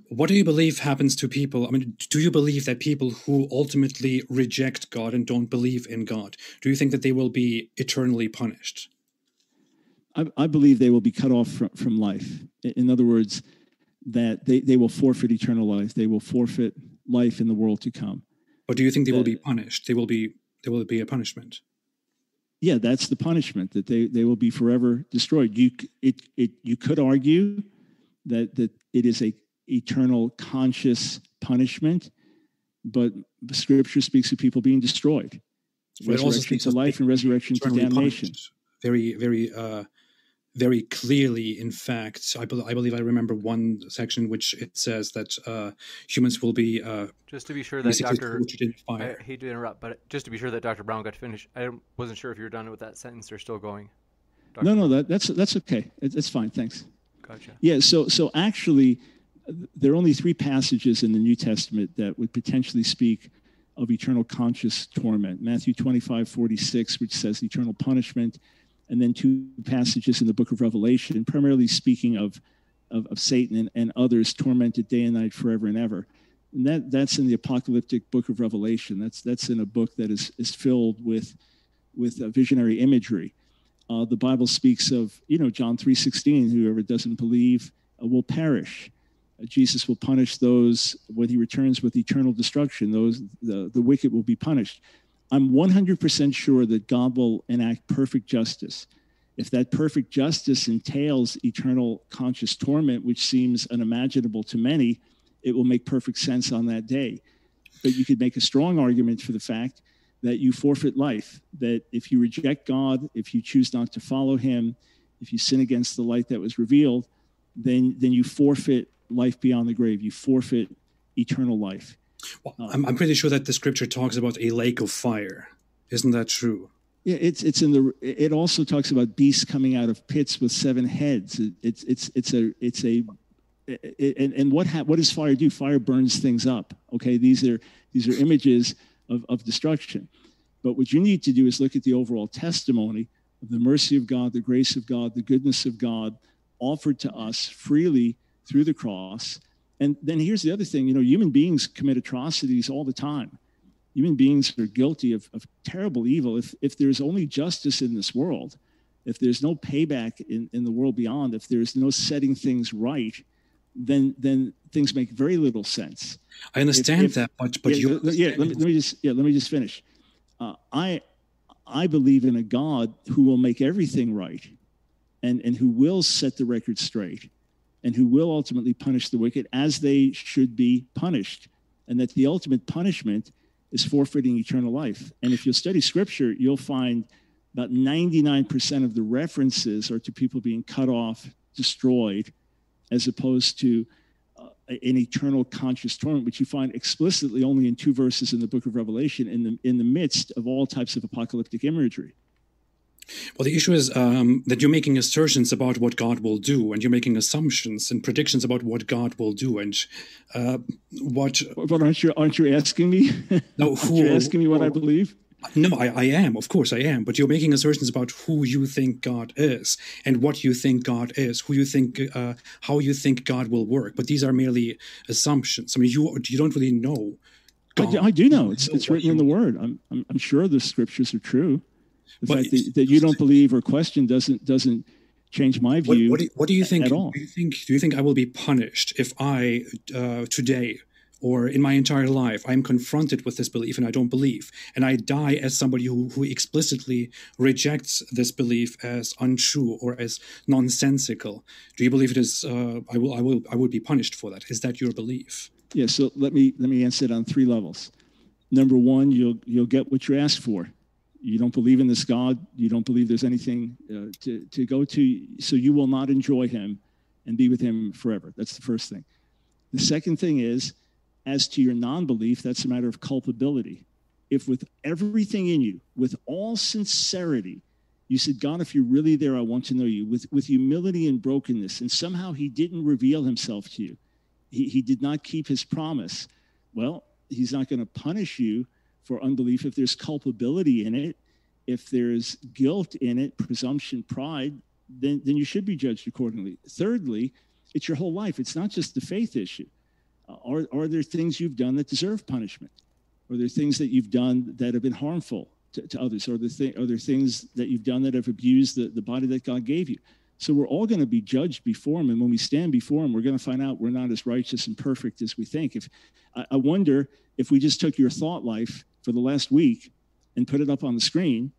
What do you believe happens to people? I mean, do you believe that people who ultimately reject God and don't believe in God, do you think that they will be eternally punished? I, I believe they will be cut off from, from life. In other words, that they, they will forfeit eternal life. They will forfeit life in the world to come. Or do you think they will Uh, be punished? They will be there will be a punishment. yeah, that's the punishment that they, they will be forever destroyed. You it it you could argue that that it is a eternal conscious punishment, but the Scripture speaks of people being destroyed, But it also resurrection speaks to of life and resurrection to damnation. punished. Very, very, uh, very clearly. In fact, I, bel I believe I remember one section which it says that uh, humans will be uh, Just to be sure that basically Dr. I hate to interrupt, but just to be sure that Dr. Brown got to finish, I wasn't sure if you were done with that sentence or still going. Dr. No, no, that, that's that's okay. It, it's fine. Thanks. Gotcha. Yeah, so so actually, there are only three passages in the New Testament that would potentially speak of eternal conscious torment. Matthew 25, 46, which says eternal punishment, and then two passages in the book of Revelation, primarily speaking of, of, of Satan and, and others tormented day and night forever and ever. And that, that's in the apocalyptic book of Revelation. That's, that's in a book that is, is filled with, with uh, visionary imagery. Uh, the Bible speaks of, you know, John 3.16, whoever doesn't believe uh, will perish. Jesus will punish those when he returns with eternal destruction. Those, the, the wicked will be punished. I'm 100% sure that God will enact perfect justice. If that perfect justice entails eternal conscious torment, which seems unimaginable to many, it will make perfect sense on that day. But you could make a strong argument for the fact that you forfeit life, that if you reject God, if you choose not to follow him, if you sin against the light that was revealed, then, then you forfeit life beyond the grave. You forfeit eternal life. Well, um, I'm, I'm pretty sure that the scripture talks about a lake of fire. Isn't that true? Yeah, it's it's in the. It also talks about beasts coming out of pits with seven heads. It, it's it's it's a it's a. It, and, and what ha- what does fire do? Fire burns things up. Okay, these are these are images of, of destruction. But what you need to do is look at the overall testimony of the mercy of God, the grace of God, the goodness of God offered to us freely through the cross. And then here's the other thing you know, human beings commit atrocities all the time. Human beings are guilty of, of terrible evil. If, if there's only justice in this world, if there's no payback in, in the world beyond, if there's no setting things right, then then things make very little sense. I understand if, if, that, but but yeah, yeah let, me, let me just yeah let me just finish. Uh, I I believe in a God who will make everything right, and and who will set the record straight, and who will ultimately punish the wicked as they should be punished, and that the ultimate punishment is forfeiting eternal life. And if you study Scripture, you'll find about 99% of the references are to people being cut off, destroyed, as opposed to uh, an eternal conscious torment, which you find explicitly only in two verses in the book of Revelation, in the, in the midst of all types of apocalyptic imagery. Well, the issue is um, that you're making assertions about what God will do, and you're making assumptions and predictions about what God will do, and uh, what. But aren't you aren't you asking me? No, who, you asking me what I believe? No, I, I am. Of course, I am. But you're making assertions about who you think God is and what you think God is, who you think, uh, how you think God will work. But these are merely assumptions. I mean, you you don't really know. God. I, I do know. It's it's written in the Word. I'm, I'm I'm sure the scriptures are true. The but fact that, that you don't believe or question doesn't doesn't change my view. What, what, do, what do, you think? At all. Do you think? Do you think I will be punished if I uh, today or in my entire life i'm confronted with this belief and i don't believe and i die as somebody who, who explicitly rejects this belief as untrue or as nonsensical do you believe it is uh, i will i will i will be punished for that is that your belief yeah so let me let me answer it on three levels number one you'll you'll get what you ask for you don't believe in this god. You don't believe there's anything uh, to, to go to. So you will not enjoy him and be with him forever. That's the first thing. The second thing is as to your non belief, that's a matter of culpability. If with everything in you, with all sincerity, you said, God, if you're really there, I want to know you, with, with humility and brokenness, and somehow he didn't reveal himself to you, he, he did not keep his promise, well, he's not going to punish you for unbelief if there's culpability in it, if there's guilt in it, presumption, pride, then, then you should be judged accordingly. Thirdly, it's your whole life. It's not just the faith issue. Uh, are, are there things you've done that deserve punishment? Are there things that you've done that have been harmful to, to others? Are there, th- are there things that you've done that have abused the, the body that God gave you? So we're all going to be judged before Him. And when we stand before Him, we're going to find out we're not as righteous and perfect as we think. If I, I wonder if we just took your thought life for the last week and put it up on the screen,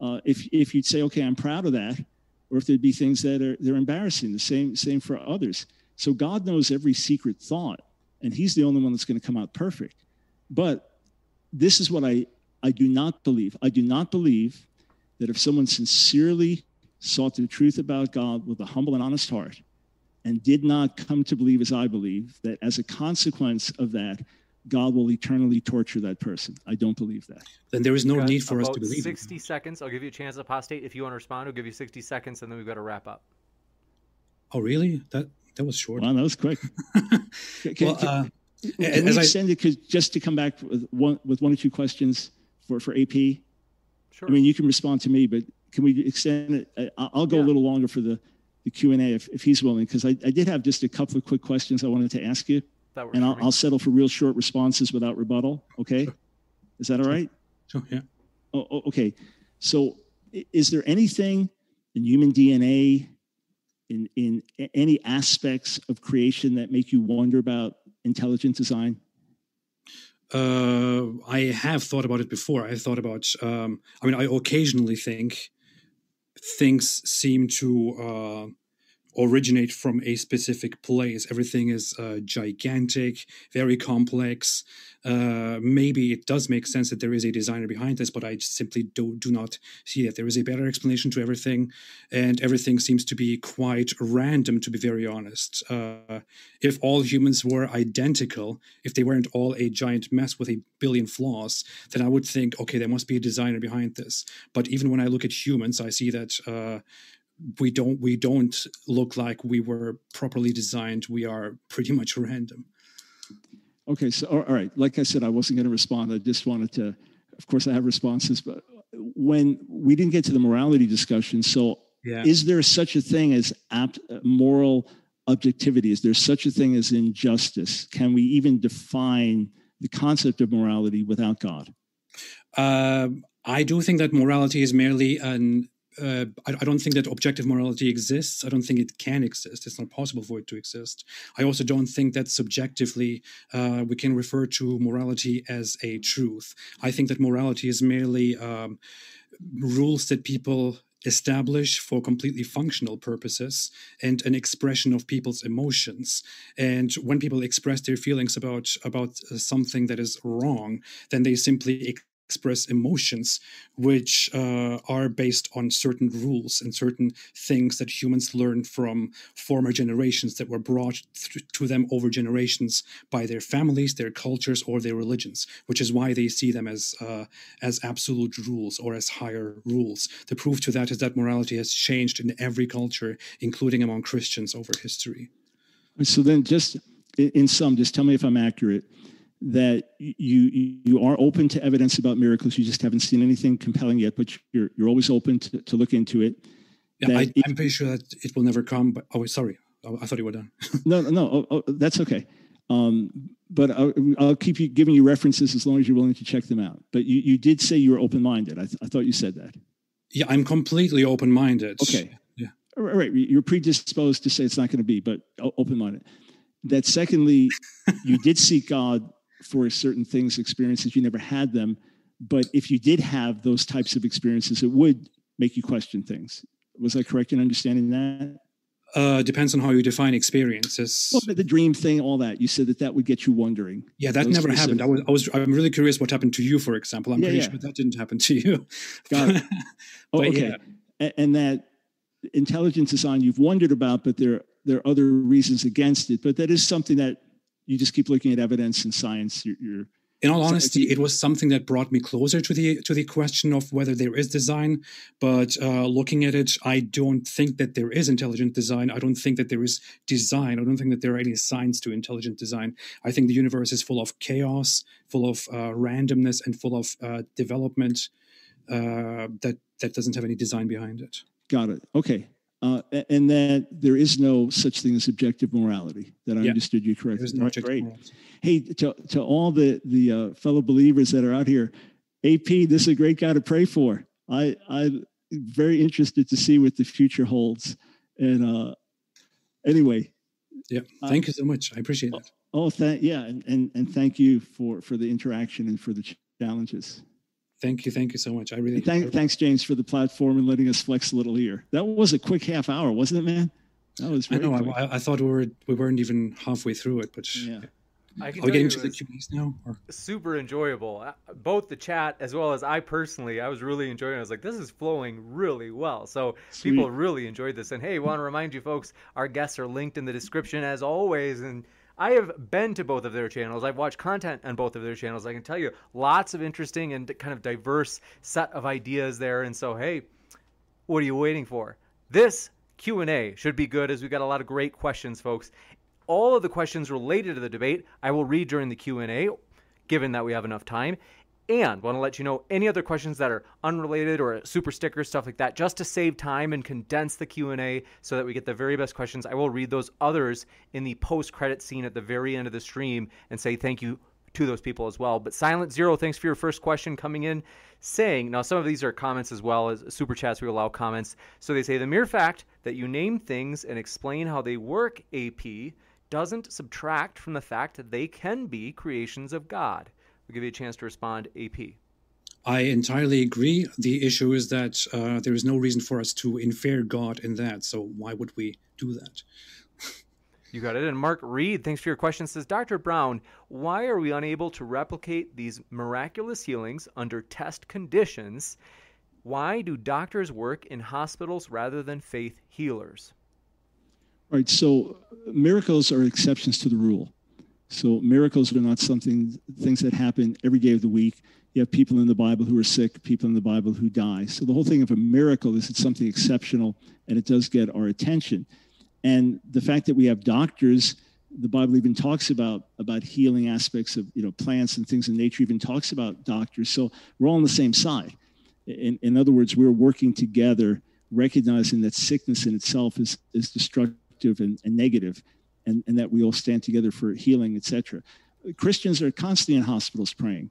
uh, if, if you'd say, okay, I'm proud of that, or if there'd be things that are they're embarrassing, the same, same for others. So God knows every secret thought and he's the only one that's going to come out perfect. But this is what I, I do not believe. I do not believe that if someone sincerely sought the truth about God with a humble and honest heart and did not come to believe as I believe, that as a consequence of that, God will eternally torture that person. I don't believe that. Then there is no need for us to believe. 60 seconds. I'll give you a chance, apostate. If you want to respond, I'll give you 60 seconds, and then we've got to wrap up. Oh, really? That that was short. Wow, that was quick. can, well, uh, can we extend it just to come back with one with one or two questions for for AP? Sure. I mean, you can respond to me, but can we extend it? I'll go yeah. a little longer for the the Q and A if, if he's willing, because I, I did have just a couple of quick questions I wanted to ask you. That and I'll, I'll, settle for real short responses without rebuttal. Okay, is that all right? Sure. Yeah. Oh, oh, okay. So, is there anything in human DNA, in in any aspects of creation that make you wonder about intelligent design? Uh, I have thought about it before. I thought about. Um, I mean, I occasionally think things seem to. Uh, originate from a specific place. Everything is uh, gigantic, very complex. Uh, maybe it does make sense that there is a designer behind this, but I simply do, do not see that. There is a better explanation to everything, and everything seems to be quite random, to be very honest. Uh, if all humans were identical, if they weren't all a giant mess with a billion flaws, then I would think, okay, there must be a designer behind this. But even when I look at humans, I see that uh, we don't we don't look like we were properly designed. We are pretty much random. Okay, so all right. Like I said, I wasn't going to respond. I just wanted to. Of course, I have responses, but when we didn't get to the morality discussion, so yeah. is there such a thing as apt, moral objectivity? Is there such a thing as injustice? Can we even define the concept of morality without God? Uh, I do think that morality is merely an uh, I, I, don't think that objective morality exists. I don't think it can exist. It's not possible for it to exist. I also don't think that subjectively uh, we can refer to morality as a truth. I think that morality is merely um, rules that people establish for completely functional purposes and an expression of people's emotions and when people express their feelings about about something that is wrong then they simply express emotions which uh, are based on certain rules and certain things that humans learn from former generations that were brought th- to them over generations by their families their cultures or their religions which is why they see them as uh, as absolute rules or as higher rules. The proof to that is that morality has changed in every culture including among christians over history. So then just in sum just tell me if i'm accurate that you you are open to evidence about miracles. You just haven't seen anything compelling yet, but you're you're always open to, to look into it. Yeah, I, am pretty sure that it will never come. But oh, sorry, oh, I thought you were done. no, no, oh, oh, that's okay. Um, but I'll, I'll, keep you giving you references as long as you're willing to check them out. But you, you did say you were open minded. I, th- I thought you said that. Yeah, I'm completely open minded. Okay. Yeah. All right. You're predisposed to say it's not going to be, but open minded. That secondly, you did seek God for certain things, experiences, you never had them. But if you did have those types of experiences, it would make you question things. Was I correct in understanding that? Uh, depends on how you define experiences. Well, the dream thing, all that. You said that that would get you wondering. Yeah, that never happened. I was, I was, I'm really curious what happened to you, for example. I'm yeah, pretty yeah. sure that didn't happen to you. Got it. oh, okay. Yeah. And that intelligent design you've wondered about, but there there are other reasons against it. But that is something that you just keep looking at evidence and science. You're, you're in all honesty, it was something that brought me closer to the to the question of whether there is design. But uh, looking at it, I don't think that there is intelligent design. I don't think that there is design. I don't think that there are any signs to intelligent design. I think the universe is full of chaos, full of uh, randomness, and full of uh, development uh, that that doesn't have any design behind it. Got it. Okay. Uh, and that there is no such thing as objective morality. That I yeah. understood you correctly. No right, great. Morality. Hey, to, to all the the uh, fellow believers that are out here, AP, this is a great guy to pray for. I I'm very interested to see what the future holds. And uh, anyway, yeah, thank you so much. I appreciate that. Oh, thank yeah, and, and and thank you for for the interaction and for the challenges. Thank you. Thank you so much. I really thank, thanks, James, for the platform and letting us flex a little here. That was a quick half hour, wasn't it, man? That was. I know. I, I, thought we were we weren't even halfway through it, but yeah. I can Are we getting to the Q&As now? Or? Super enjoyable. Uh, both the chat as well as I personally, I was really enjoying it. I was like, this is flowing really well. So Sweet. people really enjoyed this. And hey, want to remind you folks, our guests are linked in the description as always. And I have been to both of their channels. I've watched content on both of their channels. I can tell you lots of interesting and kind of diverse set of ideas there. And so, hey, what are you waiting for? This Q&A should be good as we got a lot of great questions, folks. All of the questions related to the debate, I will read during the Q&A, given that we have enough time. And want to let you know any other questions that are unrelated or super stickers, stuff like that, just to save time and condense the Q&A so that we get the very best questions. I will read those others in the post-credit scene at the very end of the stream and say thank you to those people as well. But Silent Zero, thanks for your first question coming in, saying now some of these are comments as well as super chats. We allow comments. So they say the mere fact that you name things and explain how they work, AP, doesn't subtract from the fact that they can be creations of God. We'll give you a chance to respond, AP. I entirely agree. The issue is that uh, there is no reason for us to infer God in that. So why would we do that? you got it. And Mark Reed, thanks for your question, says Dr. Brown, why are we unable to replicate these miraculous healings under test conditions? Why do doctors work in hospitals rather than faith healers? Right. So miracles are exceptions to the rule. So miracles are not something things that happen every day of the week. You have people in the Bible who are sick, people in the Bible who die. So the whole thing of a miracle is it's something exceptional and it does get our attention. And the fact that we have doctors, the Bible even talks about about healing aspects of you know plants and things in nature. Even talks about doctors. So we're all on the same side. In, in other words, we're working together, recognizing that sickness in itself is is destructive and, and negative, and, and that we all stand together for healing, etc. Christians are constantly in hospitals praying.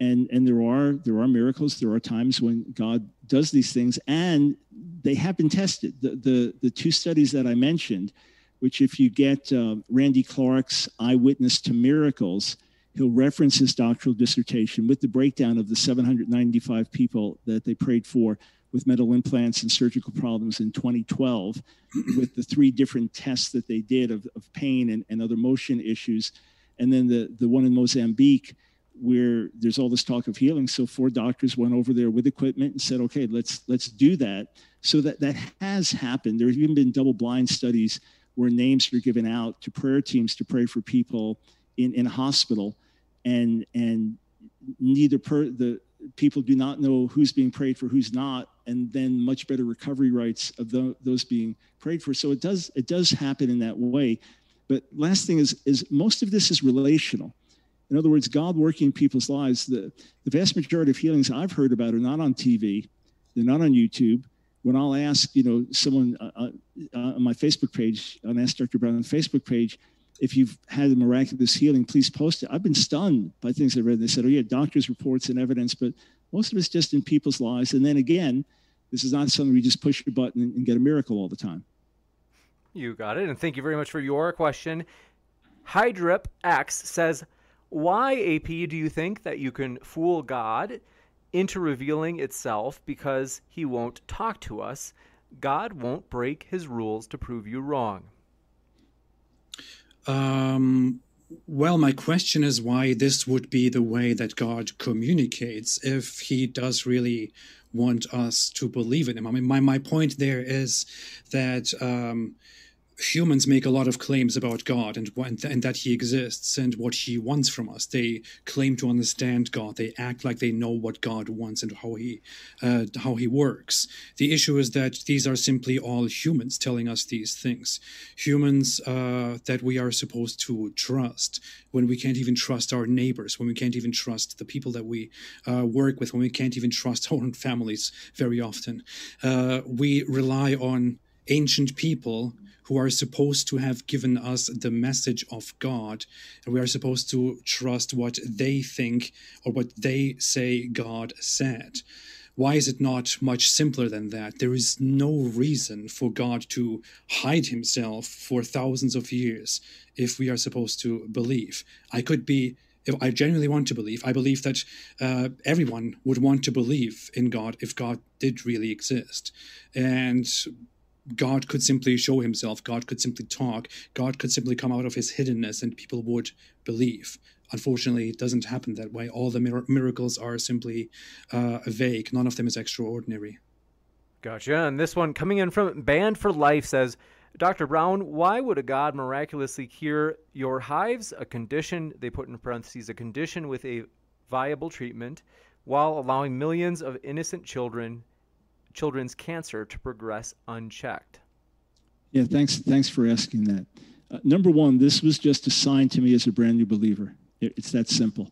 And, and there are there are miracles. There are times when God does these things, and they have been tested. The the, the two studies that I mentioned, which if you get uh, Randy Clark's eyewitness to miracles, he'll reference his doctoral dissertation with the breakdown of the 795 people that they prayed for with metal implants and surgical problems in 2012 with the three different tests that they did of, of pain and, and other motion issues. And then the, the one in Mozambique where there's all this talk of healing. So four doctors went over there with equipment and said, okay, let's let's do that. So that that has happened. There have even been double blind studies where names are given out to prayer teams to pray for people in, in a hospital and and neither per the people do not know who's being prayed for, who's not, and then much better recovery rights of the, those being prayed for. So it does it does happen in that way. But last thing is is most of this is relational. In other words, God working in people's lives. The, the vast majority of healings I've heard about are not on TV, they're not on YouTube. When I'll ask, you know, someone uh, uh, on my Facebook page, on Ask Dr. Brown on Facebook page, if you've had a miraculous healing, please post it. I've been stunned by things I've read. They said, oh, yeah, doctors' reports and evidence, but most of it's just in people's lives. And then again, this is not something we just push a button and get a miracle all the time. You got it. And thank you very much for your question. Hydrip X says, Why, AP, do you think that you can fool God into revealing itself because he won't talk to us? God won't break his rules to prove you wrong. Um, well, my question is why this would be the way that God communicates if he does really want us to believe in him. I mean, my, my point there is that um, humans make a lot of claims about God and, and that He exists and what He wants from us. They claim to understand God. They act like they know what God wants and how He uh, how He works. The issue is that these are simply all humans telling us these things. Humans uh, that we are supposed to trust when we can't even trust our neighbors, when we can't even trust the people that we uh, work with, when we can't even trust our own families very often. Uh, we rely on ancient people who are supposed to have given us the message of God, and we are supposed to trust what they think or what they say God said. Why is it not much simpler than that? There is no reason for God to hide himself for thousands of years if we are supposed to believe. I could be if I genuinely want to believe, I believe that uh, everyone would want to believe in God if God did really exist. And God could simply show himself, God could simply talk, God could simply come out of his hiddenness and people would believe. Unfortunately, it doesn't happen that way. All the mir- miracles are simply uh, vague, none of them is extraordinary. Gotcha. And this one coming in from Band for Life says, Dr. Brown, why would a God miraculously cure your hives, a condition, they put in parentheses, a condition with a viable treatment, while allowing millions of innocent children children's cancer to progress unchecked? Yeah, thanks. Thanks for asking that. Uh, number one, this was just a sign to me as a brand new believer. It, it's that simple.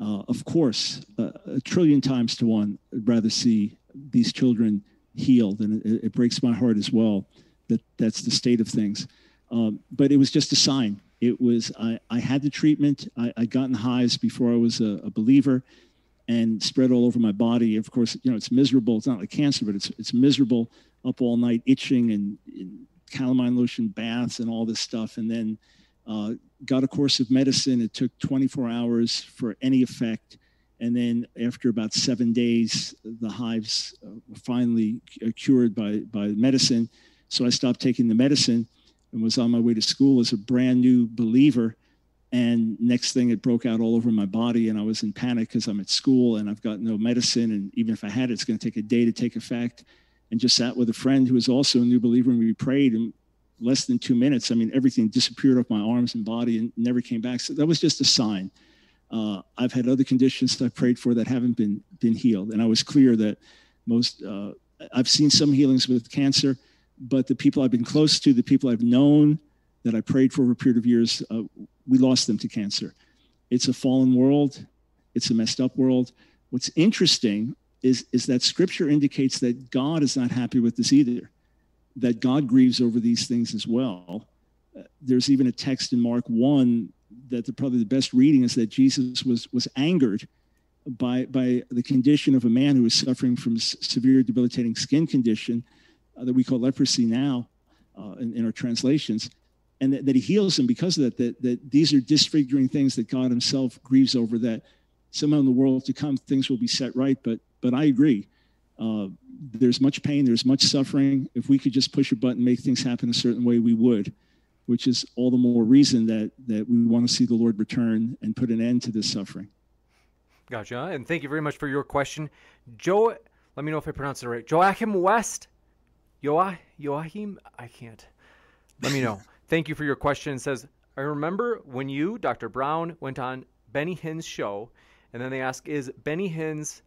Uh, of course, uh, a trillion times to one, I'd rather see these children healed, and it, it, breaks my heart as well that that's the state of things. Um, but it was just a sign. It was I, I had the treatment. I, I gotten highs before I was a, a, believer, and spread all over my body. Of course, you know it's miserable. It's not like cancer, but it's it's miserable. Up all night, itching and, and calamine lotion baths and all this stuff, and then uh, got a course of medicine. It took 24 hours for any effect. And then after about seven days, the hives uh, were finally cured by, by medicine. So I stopped taking the medicine and was on my way to school as a brand new believer. And next thing, it broke out all over my body, and I was in panic because I'm at school and I've got no medicine. And even if I had it, it's going to take a day to take effect. And just sat with a friend who was also a new believer, and we prayed. And less than two minutes, I mean, everything disappeared off my arms and body and never came back. So that was just a sign. Uh, I've had other conditions that I prayed for that haven't been been healed, and I was clear that most. Uh, I've seen some healings with cancer, but the people I've been close to, the people I've known, that I prayed for over a period of years, uh, we lost them to cancer. It's a fallen world. It's a messed up world. What's interesting is is that Scripture indicates that God is not happy with this either that God grieves over these things as well. Uh, there's even a text in Mark 1 that the, probably the best reading is that Jesus was, was angered by, by the condition of a man who was suffering from severe debilitating skin condition uh, that we call leprosy now uh, in, in, our translations, and that, that, he heals him because of that, that, that these are disfiguring things that God himself grieves over, that somehow in the world to come things will be set right. But, but I agree uh, there's much pain, there's much suffering. If we could just push a button, make things happen a certain way, we would, which is all the more reason that, that we want to see the Lord return and put an end to this suffering. Gotcha. And thank you very much for your question. Joe, let me know if I pronounce it right. Joachim West. Joa, Joachim? I can't. Let me know. thank you for your question. It says, I remember when you, Dr. Brown, went on Benny Hinn's show, and then they ask, is Benny Hinn's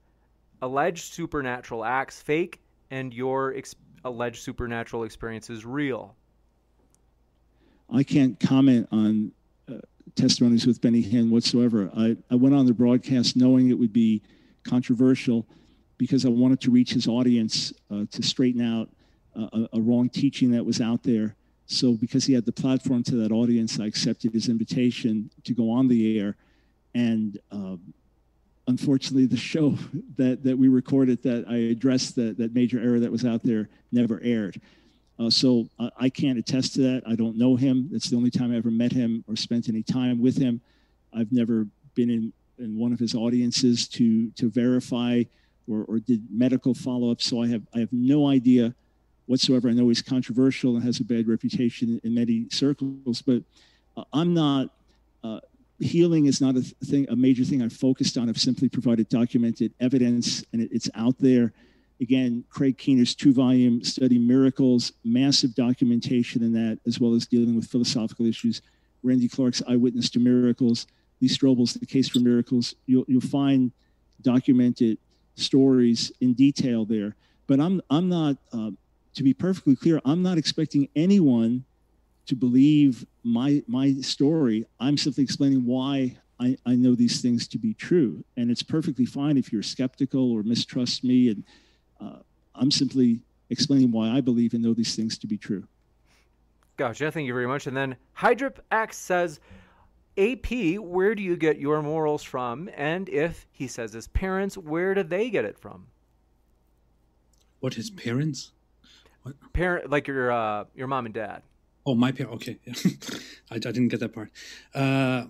alleged supernatural acts fake and your ex- alleged supernatural experiences real? I can't comment on uh, testimonies with Benny Hinn whatsoever. I, I went on the broadcast knowing it would be controversial because I wanted to reach his audience uh, to straighten out uh, a, a, wrong teaching that was out there. So, because he had the platform to that audience, I accepted his invitation to go on the air. And um, unfortunately, the show that, that we recorded that I addressed that, that major error that was out there never aired. Uh, so uh, I can't attest to that. I don't know him. That's the only time I ever met him or spent any time with him. I've never been in, in one of his audiences to, to verify or, or did medical follow up. So I have, I have no idea whatsoever. I know he's controversial and has a bad reputation in many circles, but uh, I'm not uh, healing is not a thing, a major thing I've focused on. I've simply provided documented evidence, and it, it's out there. Again, Craig Keener's two-volume study, Miracles, massive documentation in that, as well as dealing with philosophical issues. Randy Clark's Eyewitness to Miracles, Lee Strobel's The Case for Miracles. You'll, you'll find documented stories in detail there. But I'm, I'm not, uh, to be perfectly clear, I'm not expecting anyone to believe my my story. I'm simply explaining why I, I know these things to be true, and it's perfectly fine if you're skeptical or mistrust me. And uh, I'm simply explaining why I believe and know these things to be true. Gotcha. Thank you very much. And then Hydrip X says, AP, where do you get your morals from? And if he says his parents, where do they get it from? What his parents? What? Parent, like your uh, your mom and dad. Oh, my parent. Okay, I, I, didn't get that part. Uh,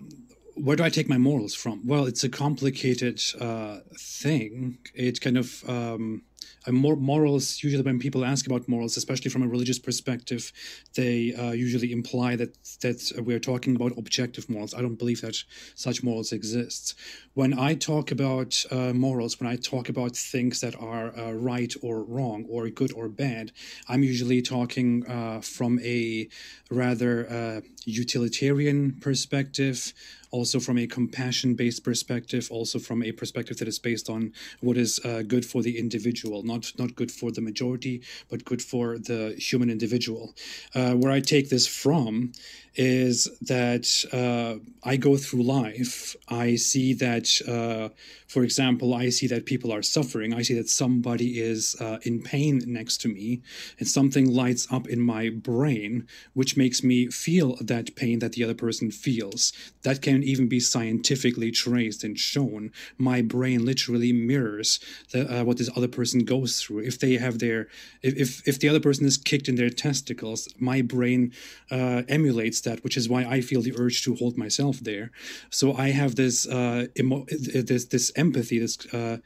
where do I take my morals from? Well, it's a complicated uh, thing. It kind of um, morals usually when people ask about morals especially from a religious perspective they uh, usually imply that that we're talking about objective morals. I don't believe that such morals exist. When i talk about uh, morals when i talk about things that are uh, right or wrong or good or bad i'm usually talking uh, from a rather uh, utilitarian perspective also from a compassion based perspective, also from a perspective that is based on what is uh, good for the individual, not, not good for the majority, but good for the human individual. Uh, where I take this from is that uh, I go through life, I see that, uh, for example, I see that people are suffering, I see that somebody is uh, in pain next to me, and something lights up in my brain, which makes me feel that pain that the other person feels. That can even be scientifically traced and shown. My brain literally mirrors the, uh, what this other person goes through. If they have their, if, if the other person is kicked in their testicles, my brain uh, emulates that, which is why I feel the urge to hold myself there. So I have this uh, emo- this this empathy, this uh,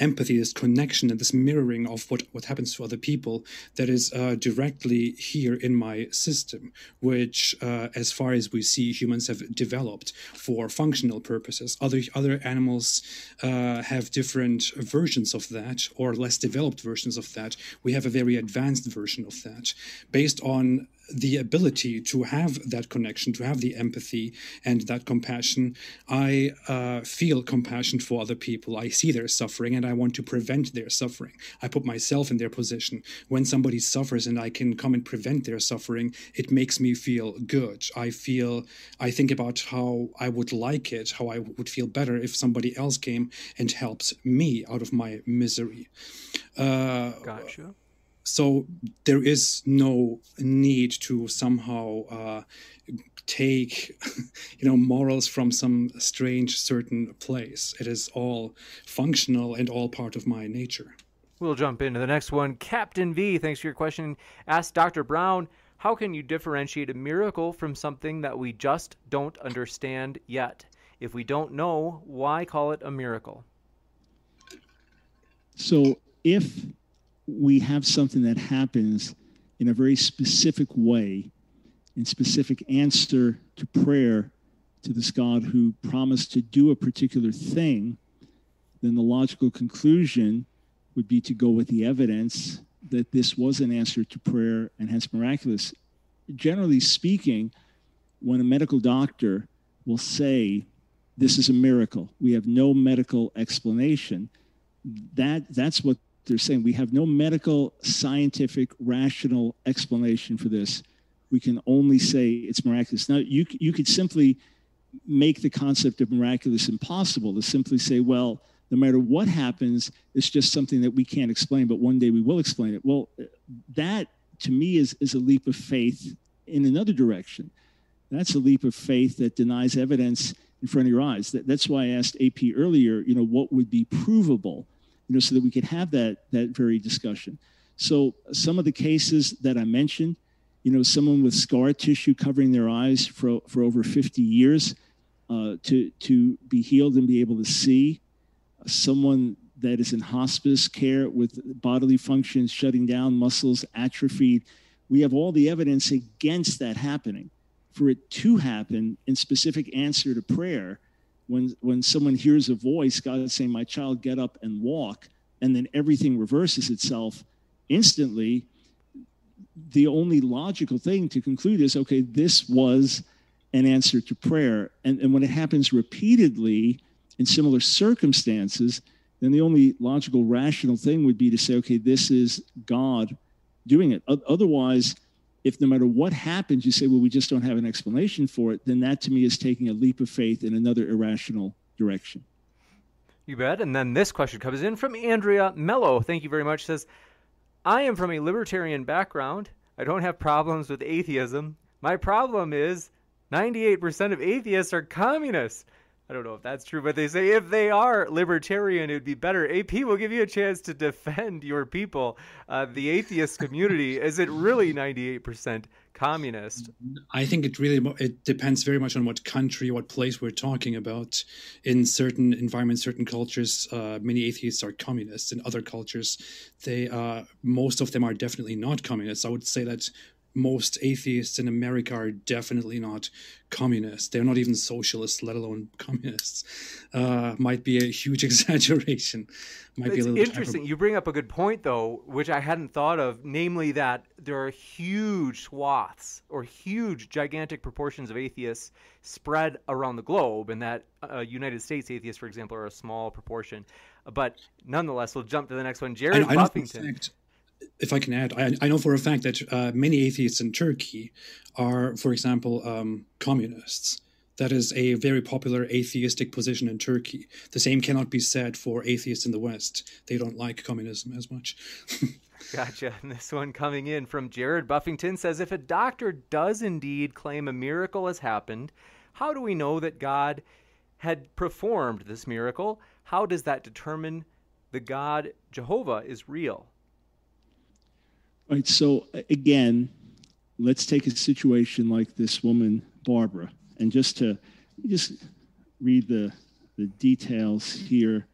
empathy, this connection, and this mirroring of what, what happens to other people that is uh, directly here in my system, which, uh, as far as we see, humans have developed for functional purposes. Other other animals uh, have different versions of that, or less developed versions of that. We have a very advanced version of that, based on the ability to have that connection, to have the empathy and that compassion, I uh, feel compassion for other people. I see their suffering and I want to prevent their suffering. I put myself in their position. When somebody suffers and I can come and prevent their suffering, it makes me feel good. I feel, I think about how I would like it, how I would feel better if somebody else came and helped me out of my misery. Uh, gotcha so there is no need to somehow uh, take you know morals from some strange certain place. It is all functional and all part of my nature. We'll jump into the next one. Captain v thanks for your question. Ask dr brown how can you differentiate a miracle from something that we just don't understand yet? If we don't know why call it a miracle? So if we have something that happens in a very specific way, in specific answer to prayer to this God who promised to do a particular thing, then the logical conclusion would be to go with the evidence that this was an answer to prayer and hence miraculous. Generally speaking, when a medical doctor will say, This is a miracle, we have no medical explanation, that, that's what they're saying we have no medical, scientific, rational explanation for this. We can only say it's miraculous. Now, you, you could simply make the concept of miraculous impossible to simply say, well, no matter what happens, it's just something that we can't explain, but one day we will explain it. Well, that to me is, is a leap of faith in another direction. That's a leap of faith that denies evidence in front of your eyes. That, that's why I asked AP earlier, you know, what would be provable? You know, so that we could have that that very discussion. So some of the cases that I mentioned, you know, someone with scar tissue covering their eyes for for over 50 years uh, to to be healed and be able to see, someone that is in hospice care with bodily functions shutting down, muscles atrophied. We have all the evidence against that happening. For it to happen in specific answer to prayer, when when someone hears a voice, God is saying, "My child, get up and walk," and then everything reverses itself instantly. The only logical thing to conclude is, okay, this was an answer to prayer, and and when it happens repeatedly in similar circumstances, then the only logical, rational thing would be to say, okay, this is God doing it. Otherwise if no matter what happens, you say, well, we just don't have an explanation for it, then that to me is taking a leap of faith in another irrational direction. You bet. And then this question comes in from Andrea Mello. Thank you very much. Says, I am from a libertarian background. I don't have problems with atheism. My problem is 98% of atheists are communists. I don't know if that's true, but they say if they are libertarian, it would be better. AP will give you a chance to defend your people, uh, the atheist community. Is it really 98% communist? I think it really it depends very much on what country, what place we're talking about. In certain environments, certain cultures, uh, many atheists are communists. In other cultures, they uh, most of them are definitely not communists. I would say that most atheists in America are definitely not communists. They're not even socialists, let alone communists. Uh, might be a huge exaggeration. Might it's be a little interesting. You bring up a good point, though, which I hadn't thought of, namely that there are huge swaths or huge, gigantic proportions of atheists spread around the globe, and that uh, United States atheists, for example, are a small proportion. But nonetheless, we'll jump to the next one. Jared I, I Buffington if I can add, I, I know for a fact that uh, many atheists in Turkey are, for example, um, communists. That is a very popular atheistic position in Turkey. The same cannot be said for atheists in the West. They don't like communism as much. gotcha. And this one coming in from Jared Buffington says If a doctor does indeed claim a miracle has happened, how do we know that God had performed this miracle? How does that determine the God Jehovah is real? Right. So again, let's take a situation like this woman, Barbara, and just to just read the the details here.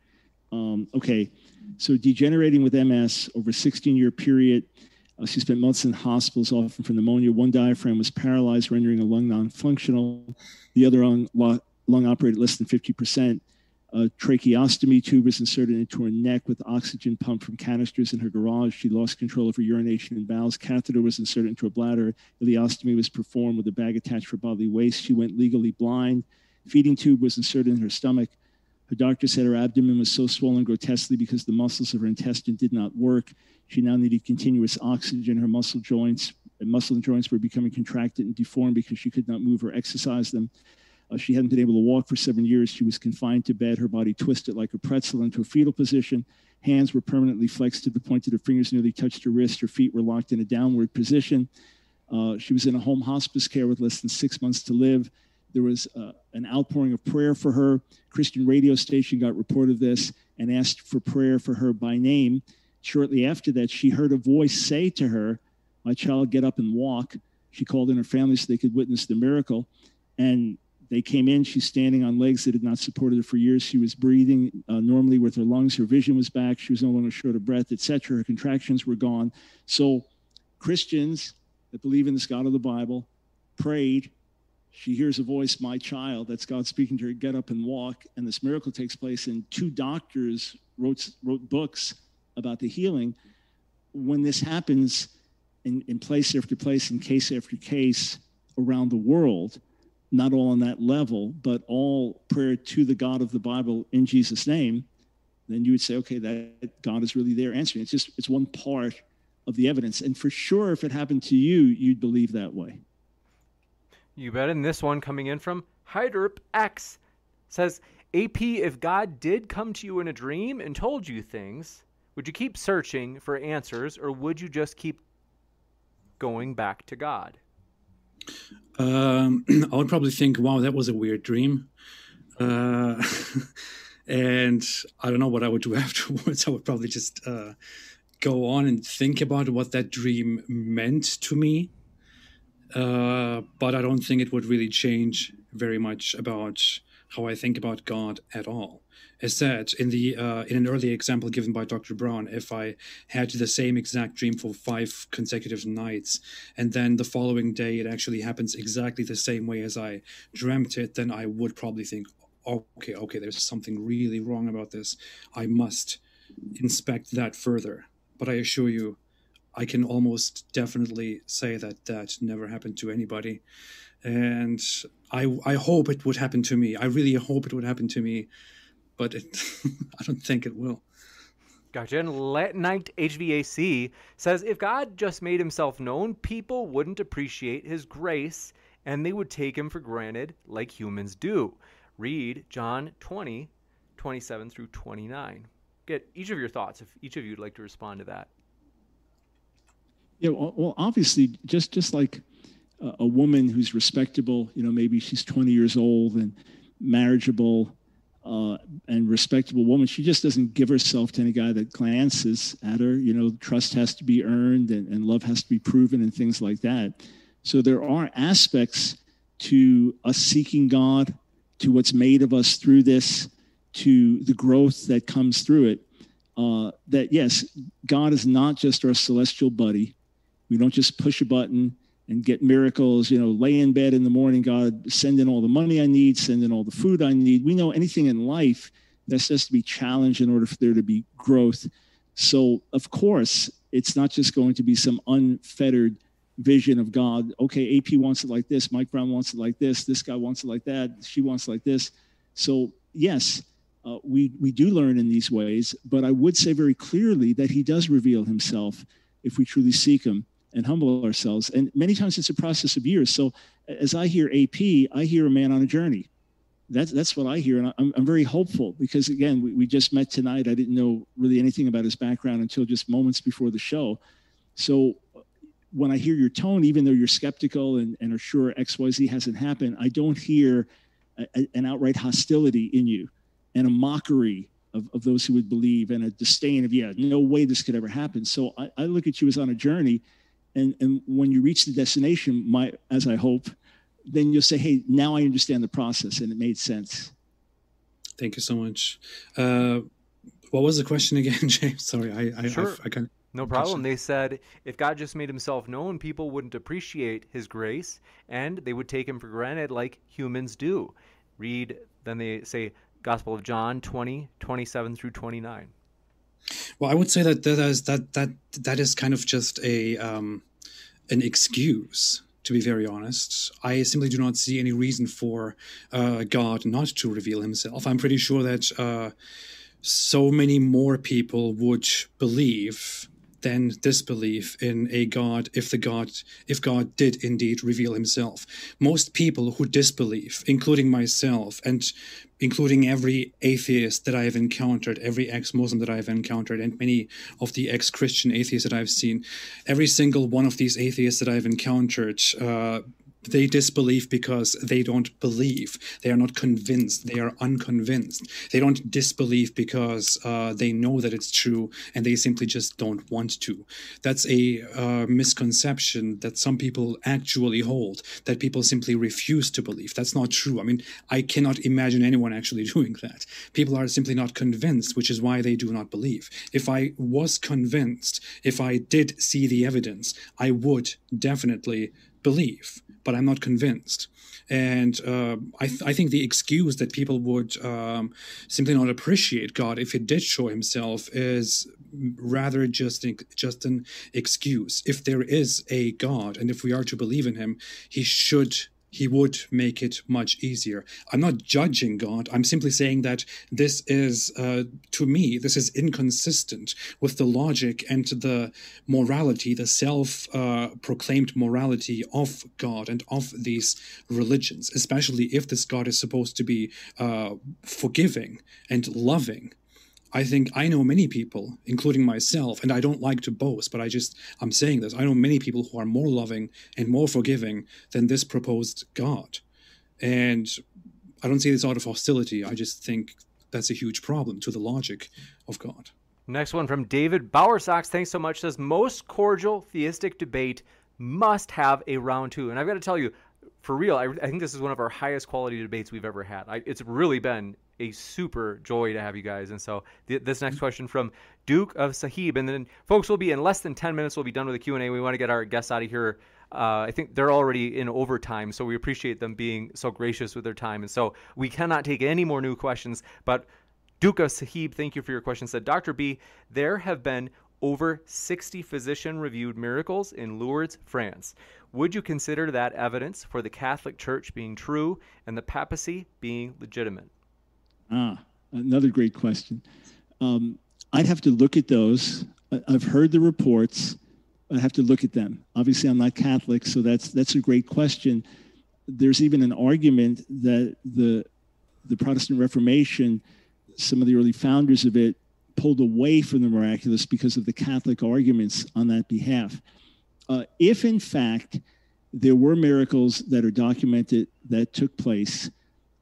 Um, okay, so degenerating with MS over a 16 year period. Uh, she spent months in hospitals, often for pneumonia. One diaphragm was paralyzed, rendering a lung non functional. The other lung, lung operated less than 50%. A tracheostomy tube was inserted into her neck with oxygen pumped from canisters in her garage. She lost control of her urination and bowels. Catheter was inserted into her bladder. Ileostomy was performed with a bag attached for bodily waste. She went legally blind. Feeding tube was inserted in her stomach. Her doctor said her abdomen was so swollen grotesquely because the muscles of her intestine did not work. She now needed continuous oxygen. Her muscle joints muscle and joints were becoming contracted and deformed because she could not move or exercise them. Uh, she hadn't been able to walk for seven years. She was confined to bed, her body twisted like a pretzel into a fetal position. Hands were permanently flexed to the point that her fingers nearly touched her wrist. Her feet were locked in a downward position. Uh, she was in a home hospice care with less than six months to live. There was uh, an outpouring of prayer for her. Christian radio station got report of this and asked for prayer for her by name. Shortly after that, she heard a voice say to her, My child, get up and walk. She called in her family so they could witness the miracle. And they came in. She's standing on legs that had not supported her for years. She was breathing uh, normally with her lungs. Her vision was back. She was no longer short of breath, etc. Her contractions were gone. So, Christians that believe in this God of the Bible prayed. She hears a voice, "My child." That's God speaking to her. Get up and walk. And this miracle takes place. And two doctors wrote wrote books about the healing. When this happens in, in place after place, in case after case around the world not all on that level, but all prayer to the God of the Bible in Jesus' name, then you would say, okay, that God is really there answering. It's just it's one part of the evidence. And for sure, if it happened to you, you'd believe that way. You bet. And this one coming in from Hyderp X says, AP, if God did come to you in a dream and told you things, would you keep searching for answers or would you just keep going back to God? Um, I would probably think, wow, that was a weird dream. Uh, and I don't know what I would do afterwards. I would probably just uh, go on and think about what that dream meant to me. Uh, but I don't think it would really change very much about how I think about God at all as said in the uh, in an earlier example given by Dr. Brown, if I had the same exact dream for five consecutive nights, and then the following day it actually happens exactly the same way as I dreamt it, then I would probably think, okay, okay, there's something really wrong about this. I must inspect that further. But I assure you, I can almost definitely say that that never happened to anybody. And I, I hope it would happen to me. I really hope it would happen to me but it, I don't think it will. Gotcha. And Let Night HVAC says if God just made himself known, people wouldn't appreciate his grace and they would take him for granted like humans do. Read John 20, 27 through 29. Get each of your thoughts if each of you would like to respond to that. Yeah, well, obviously, just just like a woman who's respectable, you know, maybe she's 20 years old and marriageable, uh, and respectable woman. She just doesn't give herself to any guy that glances at her. You know, trust has to be earned and, and love has to be proven and things like that. So there are aspects to us seeking God, to what's made of us through this, to the growth that comes through it. Uh, that yes, God is not just our celestial buddy. We don't just push a button and get miracles, you know, lay in bed in the morning, God, send in all the money I need, send in all the food I need. We know anything in life that has to be challenged in order for there to be growth. So, of course, it's not just going to be some unfettered vision of God. Okay, AP wants it like this, Mike Brown wants it like this, this guy wants it like that, she wants it like this. So, yes, uh, we, we do learn in these ways, but I would say very clearly that he does reveal himself if we truly seek him and humble ourselves. And many times it's a process of years. So as I hear AP, I hear a man on a journey. That's, that's what I hear. And I'm, I'm very hopeful because, again, we, we just met tonight. I didn't know really anything about his background until just moments before the show. So when I hear your tone, even though you're skeptical and, and are sure XYZ hasn't happened, I don't hear a, a, an outright hostility in you and a mockery of, of those who would believe and a disdain of, yeah, no way this could ever happen. So I, I look at you as on a journey and, and when you reach the destination, my, as I hope, then you'll say, hey, now I understand the process and it made sense. Thank you so much. Uh, what was the question again, James? Sorry, I, I, sure. I, I can't. No problem. They said if God just made himself known, people wouldn't appreciate his grace and they would take him for granted like humans do. Read, then they say Gospel of John 20, 27 through 29. Well, I would say that that is that that that is kind of just a um, an excuse. To be very honest, I simply do not see any reason for uh, God not to reveal Himself. I'm pretty sure that uh, so many more people would believe than disbelief in a God if the God if God did indeed reveal himself. Most people who disbelieve, including myself and including every atheist that I have encountered, every ex-Muslim that I have encountered, and many of the ex-Christian atheists that I've seen, every single one of these atheists that I've encountered uh, they disbelieve because they don't believe. They are not convinced. They are unconvinced. They don't disbelieve because uh, they know that it's true and they simply just don't want to. That's a uh, misconception that some people actually hold, that people simply refuse to believe. That's not true. I mean, I cannot imagine anyone actually doing that. People are simply not convinced, which is why they do not believe. If I was convinced, if I did see the evidence, I would definitely believe but I'm not convinced. And uh, I, th- I, think the excuse that people would um, simply not appreciate God if He did show Himself is rather just an, just an excuse. If there is a God, and if we are to believe in Him, He should he would make it much easier. I'm not judging God. I'm simply saying that this is, uh, to me, this is inconsistent with the logic and the morality, the self uh, proclaimed morality of God and of these religions, especially if this God is supposed to be uh, forgiving and loving I think I know many people, including myself, and I don't like to boast, but I just, I'm saying this. I know many people who are more loving and more forgiving than this proposed God. And I don't see this out of hostility. I just think that's a huge problem to the logic of God. Next one from David Bowersox. Thanks so much. Says most cordial theistic debate must have a round two. And I've got to tell you, for real, I, I think this is one of our highest quality debates we've ever had. I, it's really been a super joy to have you guys. And so th- this next question from Duke of Sahib, and then folks will be in less than 10 minutes. We'll be done with the Q and A. We want to get our guests out of here. Uh, I think they're already in overtime, so we appreciate them being so gracious with their time. And so we cannot take any more new questions. But Duke of Sahib, thank you for your question. Said Dr. B, there have been over 60 physician reviewed miracles in Lourdes, France. Would you consider that evidence for the Catholic Church being true and the papacy being legitimate? Ah, another great question. Um, I'd have to look at those. I've heard the reports. I have to look at them. Obviously, I'm not Catholic, so that's that's a great question. There's even an argument that the the Protestant Reformation, some of the early founders of it, pulled away from the miraculous because of the Catholic arguments on that behalf. Uh, if in fact there were miracles that are documented that took place,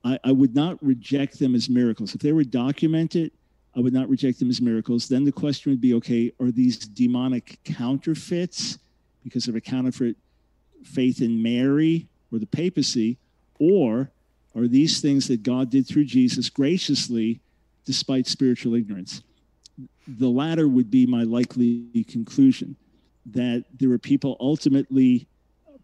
I, I would not reject them as miracles. If they were documented, I would not reject them as miracles. Then the question would be okay, are these demonic counterfeits because of a counterfeit faith in Mary or the papacy? Or are these things that God did through Jesus graciously despite spiritual ignorance? The latter would be my likely conclusion that there were people ultimately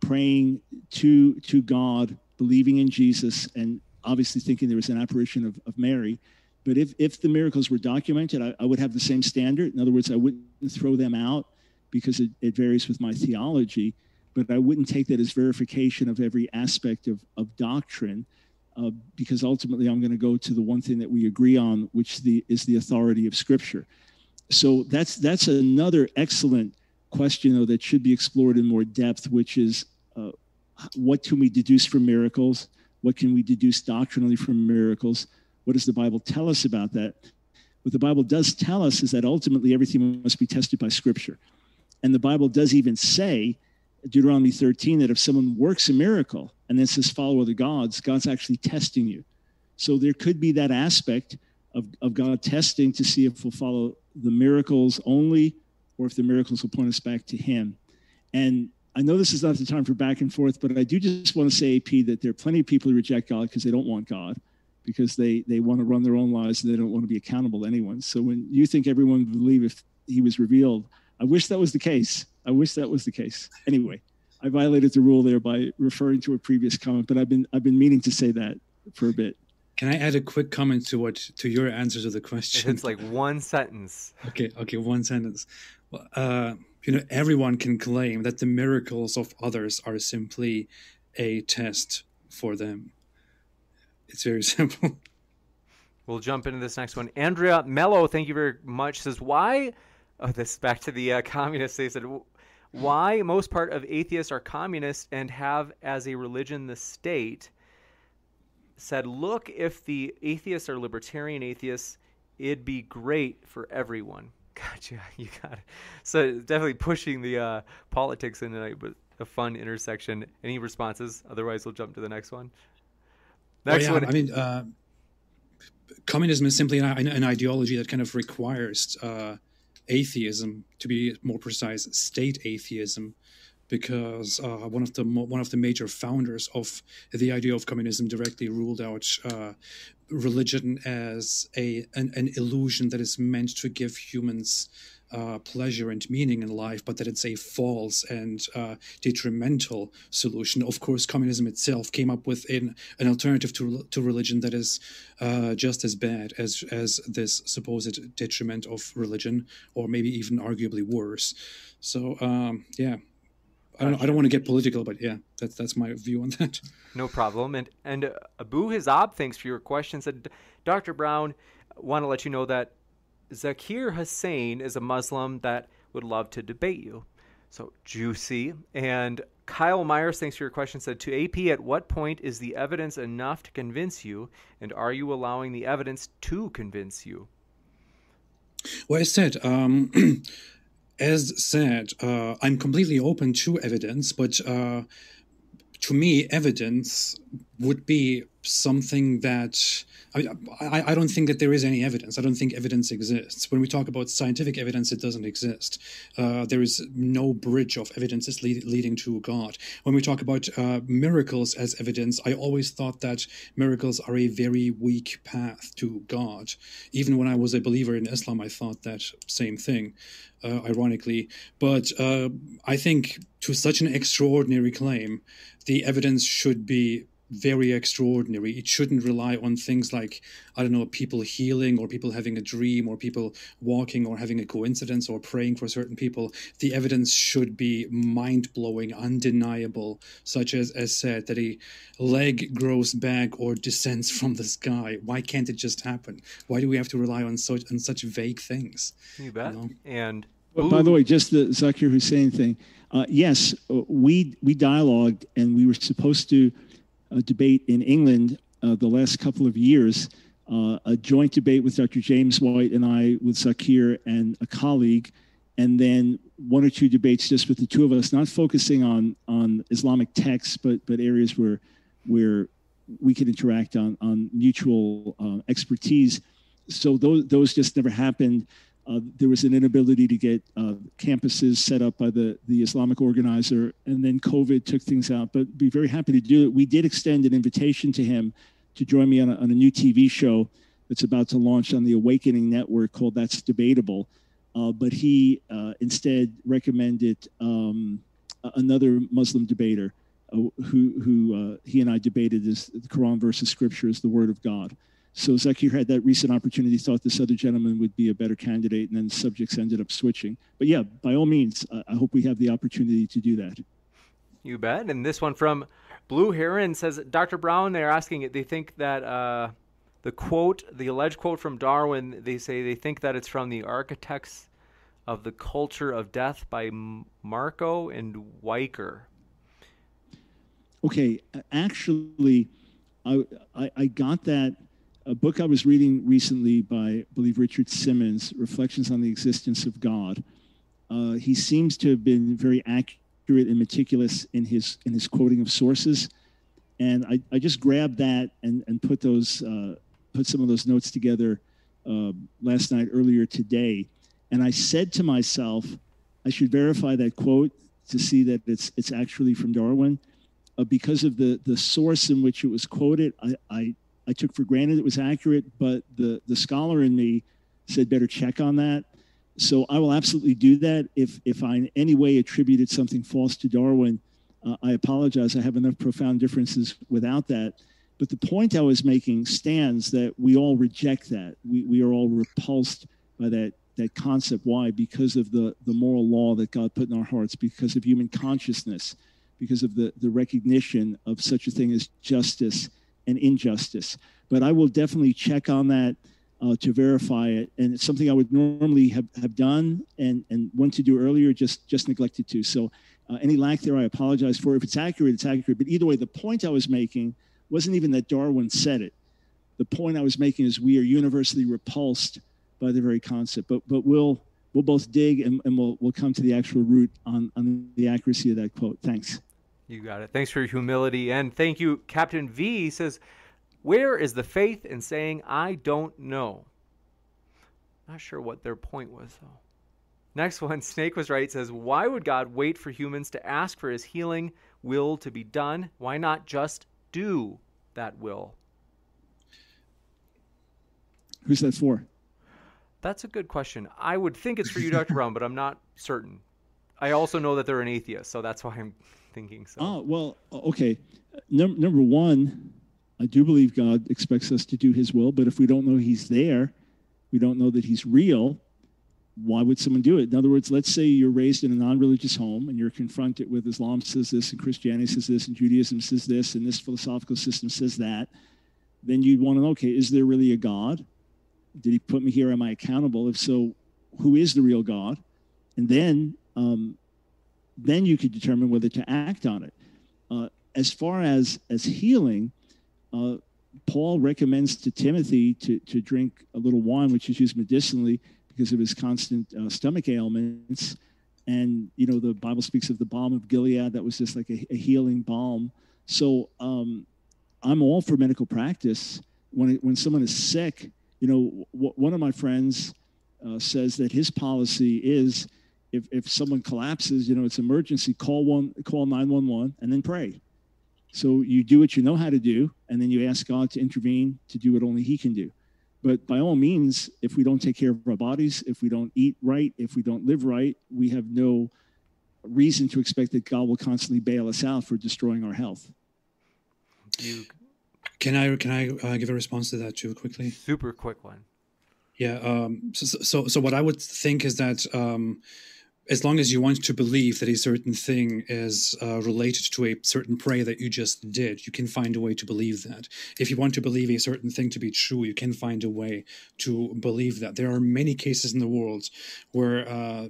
praying to to God, believing in Jesus, and obviously thinking there was an apparition of, of Mary. But if, if the miracles were documented, I, I would have the same standard. In other words, I wouldn't throw them out because it, it varies with my theology, but I wouldn't take that as verification of every aspect of, of doctrine. Uh, because ultimately I'm going to go to the one thing that we agree on, which the, is the authority of Scripture. So that's that's another excellent question, though, that should be explored in more depth, which is uh, what can we deduce from miracles? What can we deduce doctrinally from miracles? What does the Bible tell us about that? What the Bible does tell us is that ultimately everything must be tested by Scripture. And the Bible does even say, Deuteronomy 13, that if someone works a miracle and then says, follow other gods, God's actually testing you. So there could be that aspect of, of God testing to see if we'll follow the miracles only or if the miracles will point us back to Him. And I know this is not the time for back and forth, but I do just want to say, AP, that there are plenty of people who reject God because they don't want God, because they, they want to run their own lives and they don't want to be accountable to anyone. So when you think everyone would believe if he was revealed, I wish that was the case. I wish that was the case. Anyway, I violated the rule there by referring to a previous comment, but I've been I've been meaning to say that for a bit. Can I add a quick comment to what to your answer to the question? It's like one sentence. Okay, okay, one sentence. Well, uh, you know, everyone can claim that the miracles of others are simply a test for them. It's very simple. We'll jump into this next one. Andrea Mello, thank you very much. Says why? Oh, this back to the uh, communists. They said why most part of atheists are communists and have as a religion the state. Said, look, if the atheists are libertarian atheists, it'd be great for everyone. Gotcha. You got it. So definitely pushing the uh, politics in a, a fun intersection. Any responses? Otherwise, we'll jump to the next one. Next well, yeah, one. I mean, uh, communism is simply an, an, ideology that kind of requires uh, atheism, to be more precise, state atheism, because uh, one of the one of the major founders of the idea of communism directly ruled out uh, religion as a an, an, illusion that is meant to give humans uh, pleasure and meaning in life, but that it's a false and uh, detrimental solution. Of course, communism itself came up with an, an alternative to, to religion that is uh, just as bad as as this supposed detriment of religion, or maybe even arguably worse. So, um, yeah, I don't, I don't want to get political, but yeah, that's that's my view on that. No problem. And and uh, Abu Hizab, thanks for your question. Said, Dr. Brown, want to let you know that Zakir Hussain is a Muslim that would love to debate you. So juicy. And Kyle Myers, thanks for your question. Said to AP, at what point is the evidence enough to convince you, and are you allowing the evidence to convince you? Well, I said. Um, as said, uh, I'm completely open to evidence, but uh, to me, evidence would be something that I, I, I, don't think that there is any evidence. I don't think evidence exists. When we talk about scientific evidence, it doesn't exist. Uh, there is no bridge of evidences lead, leading to God. When we talk about uh, miracles as evidence, I always thought that miracles are a very weak path to God. Even when I was a believer in Islam, I thought that same thing. Uh, ironically, but uh, I think to such an extraordinary claim, the evidence should be very extraordinary. It shouldn't rely on things like, I don't know, people healing or people having a dream or people walking or having a coincidence or praying for certain people. The evidence should be mind blowing, undeniable, such as, as said, that a leg grows back or descends from the sky. Why can't it just happen? Why do we have to rely on such, on such vague things? You bet. You know? And well, by the way, just the Zakir Hussain thing. Uh, yes, uh, we we dialogued and we were supposed to a debate in England uh, the last couple of years, uh, a joint debate with Dr. James White and I, with Zakir and a colleague, and then one or two debates just with the two of us, not focusing on on Islamic texts, but but areas where where we could interact on on mutual uh, expertise. So those those just never happened. Uh, there was an inability to get uh, campuses set up by the, the Islamic organizer, and then COVID took things out. But be very happy to do it. We did extend an invitation to him to join me on a, on a new TV show that's about to launch on the Awakening Network called That's Debatable. Uh, but he uh, instead recommended um, another Muslim debater uh, who who uh, he and I debated is the Quran versus Scripture is the Word of God. So Zakir had that recent opportunity, thought this other gentleman would be a better candidate, and then the subjects ended up switching. But yeah, by all means, I hope we have the opportunity to do that. You bet. And this one from Blue Heron says, Dr. Brown, they're asking it. They think that uh, the quote, the alleged quote from Darwin, they say they think that it's from the Architects of the Culture of Death by Marco and Wiker. Okay, actually, I, I, I got that a book I was reading recently by, I believe, Richard Simmons, Reflections on the Existence of God. Uh, he seems to have been very accurate and meticulous in his in his quoting of sources, and I, I just grabbed that and and put those uh, put some of those notes together uh, last night earlier today, and I said to myself, I should verify that quote to see that it's it's actually from Darwin. Uh, because of the the source in which it was quoted, I, I I took for granted it was accurate, but the the scholar in me said better check on that. So I will absolutely do that. If if I in any way attributed something false to Darwin, uh, I apologize. I have enough profound differences without that. But the point I was making stands that we all reject that. We we are all repulsed by that that concept. Why? Because of the the moral law that God put in our hearts. Because of human consciousness. Because of the the recognition of such a thing as justice and injustice. But I will definitely check on that uh, to verify it. And it's something I would normally have, have done and, and want to do earlier, just, just neglected to. So uh, any lack there, I apologize for. If it's accurate, it's accurate. But either way, the point I was making wasn't even that Darwin said it. The point I was making is we are universally repulsed by the very concept. But, but we'll, we'll both dig and, and we'll, we'll come to the actual root on, on the accuracy of that quote. Thanks. You got it. Thanks for your humility. And thank you. Captain V says, Where is the faith in saying, I don't know? Not sure what their point was, though. Next one, Snake was right, says, Why would God wait for humans to ask for his healing will to be done? Why not just do that will? Who's that for? That's a good question. I would think it's for you, Dr. Brown, but I'm not certain. I also know that they're an atheist, so that's why I'm thinking so. Oh, well, okay. Num- number one, I do believe God expects us to do his will, but if we don't know he's there, we don't know that he's real, why would someone do it? In other words, let's say you're raised in a non religious home and you're confronted with Islam says this, and Christianity says this, and Judaism says this, and this philosophical system says that. Then you'd want to know okay, is there really a God? Did he put me here? Am I accountable? If so, who is the real God? And then um, then you could determine whether to act on it. Uh, as far as as healing, uh, Paul recommends to Timothy to to drink a little wine, which is used medicinally because of his constant uh, stomach ailments. And you know the Bible speaks of the balm of Gilead that was just like a, a healing balm. So um, I'm all for medical practice. When it, when someone is sick, you know, w- one of my friends uh, says that his policy is if, if someone collapses, you know, it's emergency, call one, call 911 and then pray. So you do what you know how to do, and then you ask God to intervene to do what only He can do. But by all means, if we don't take care of our bodies, if we don't eat right, if we don't live right, we have no reason to expect that God will constantly bail us out for destroying our health. You... Can I can I uh, give a response to that too quickly? Super quick one. Yeah. Um, so, so so what I would think is that. Um, as long as you want to believe that a certain thing is uh, related to a certain prayer that you just did, you can find a way to believe that. If you want to believe a certain thing to be true, you can find a way to believe that. There are many cases in the world where uh,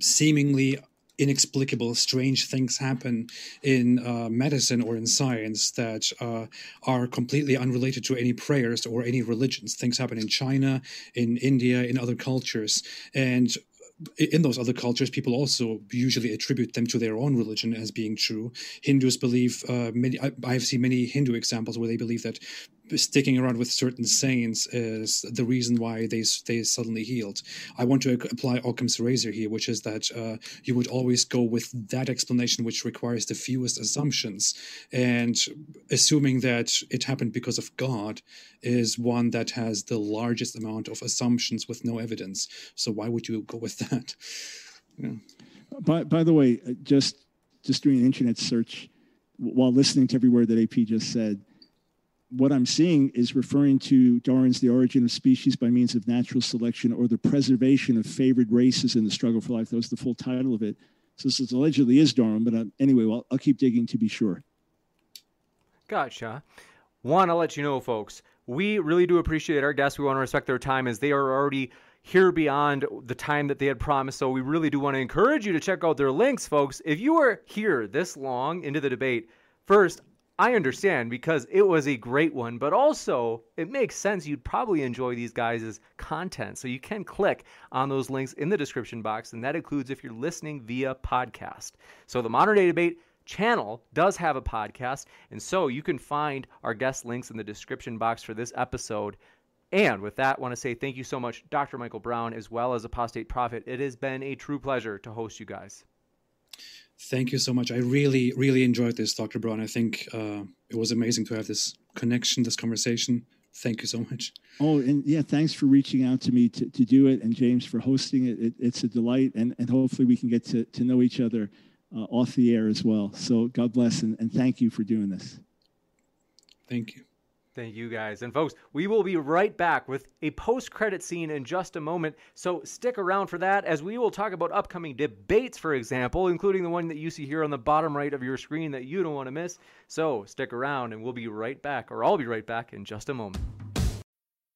seemingly inexplicable, strange things happen in uh, medicine or in science that uh, are completely unrelated to any prayers or any religions. Things happen in China, in India, in other cultures. And in those other cultures, people also usually attribute them to their own religion as being true. Hindus believe uh, many. I, I have seen many Hindu examples where they believe that sticking around with certain saints is the reason why they they suddenly healed. I want to apply Occam's razor here, which is that uh, you would always go with that explanation which requires the fewest assumptions, and assuming that it happened because of God is one that has the largest amount of assumptions with no evidence. So why would you go with that? Yeah. By by the way, uh, just just doing an internet search while listening to every word that AP just said, what I'm seeing is referring to Darwin's The Origin of Species by Means of Natural Selection or the Preservation of Favored Races in the Struggle for Life. That was the full title of it. So this is, allegedly is Darwin, but uh, anyway, well, I'll keep digging to be sure. Gotcha. Want I'll let you know, folks, we really do appreciate our guests. We want to respect their time as they are already here beyond the time that they had promised. So we really do want to encourage you to check out their links, folks. If you are here this long into the debate, first, I understand because it was a great one, but also it makes sense you'd probably enjoy these guys' content. So you can click on those links in the description box, and that includes if you're listening via podcast. So the Modern Day Debate channel does have a podcast, and so you can find our guest links in the description box for this episode. And with that, I want to say thank you so much, Dr. Michael Brown, as well as Apostate Prophet. It has been a true pleasure to host you guys. Thank you so much. I really, really enjoyed this, Dr. Brown. I think uh, it was amazing to have this connection, this conversation. Thank you so much. Oh, and yeah, thanks for reaching out to me to, to do it, and James for hosting it. it it's a delight, and, and hopefully we can get to, to know each other uh, off the air as well. So God bless, and, and thank you for doing this. Thank you. Thank you guys. And folks, we will be right back with a post credit scene in just a moment. So stick around for that as we will talk about upcoming debates, for example, including the one that you see here on the bottom right of your screen that you don't want to miss. So stick around and we'll be right back, or I'll be right back in just a moment.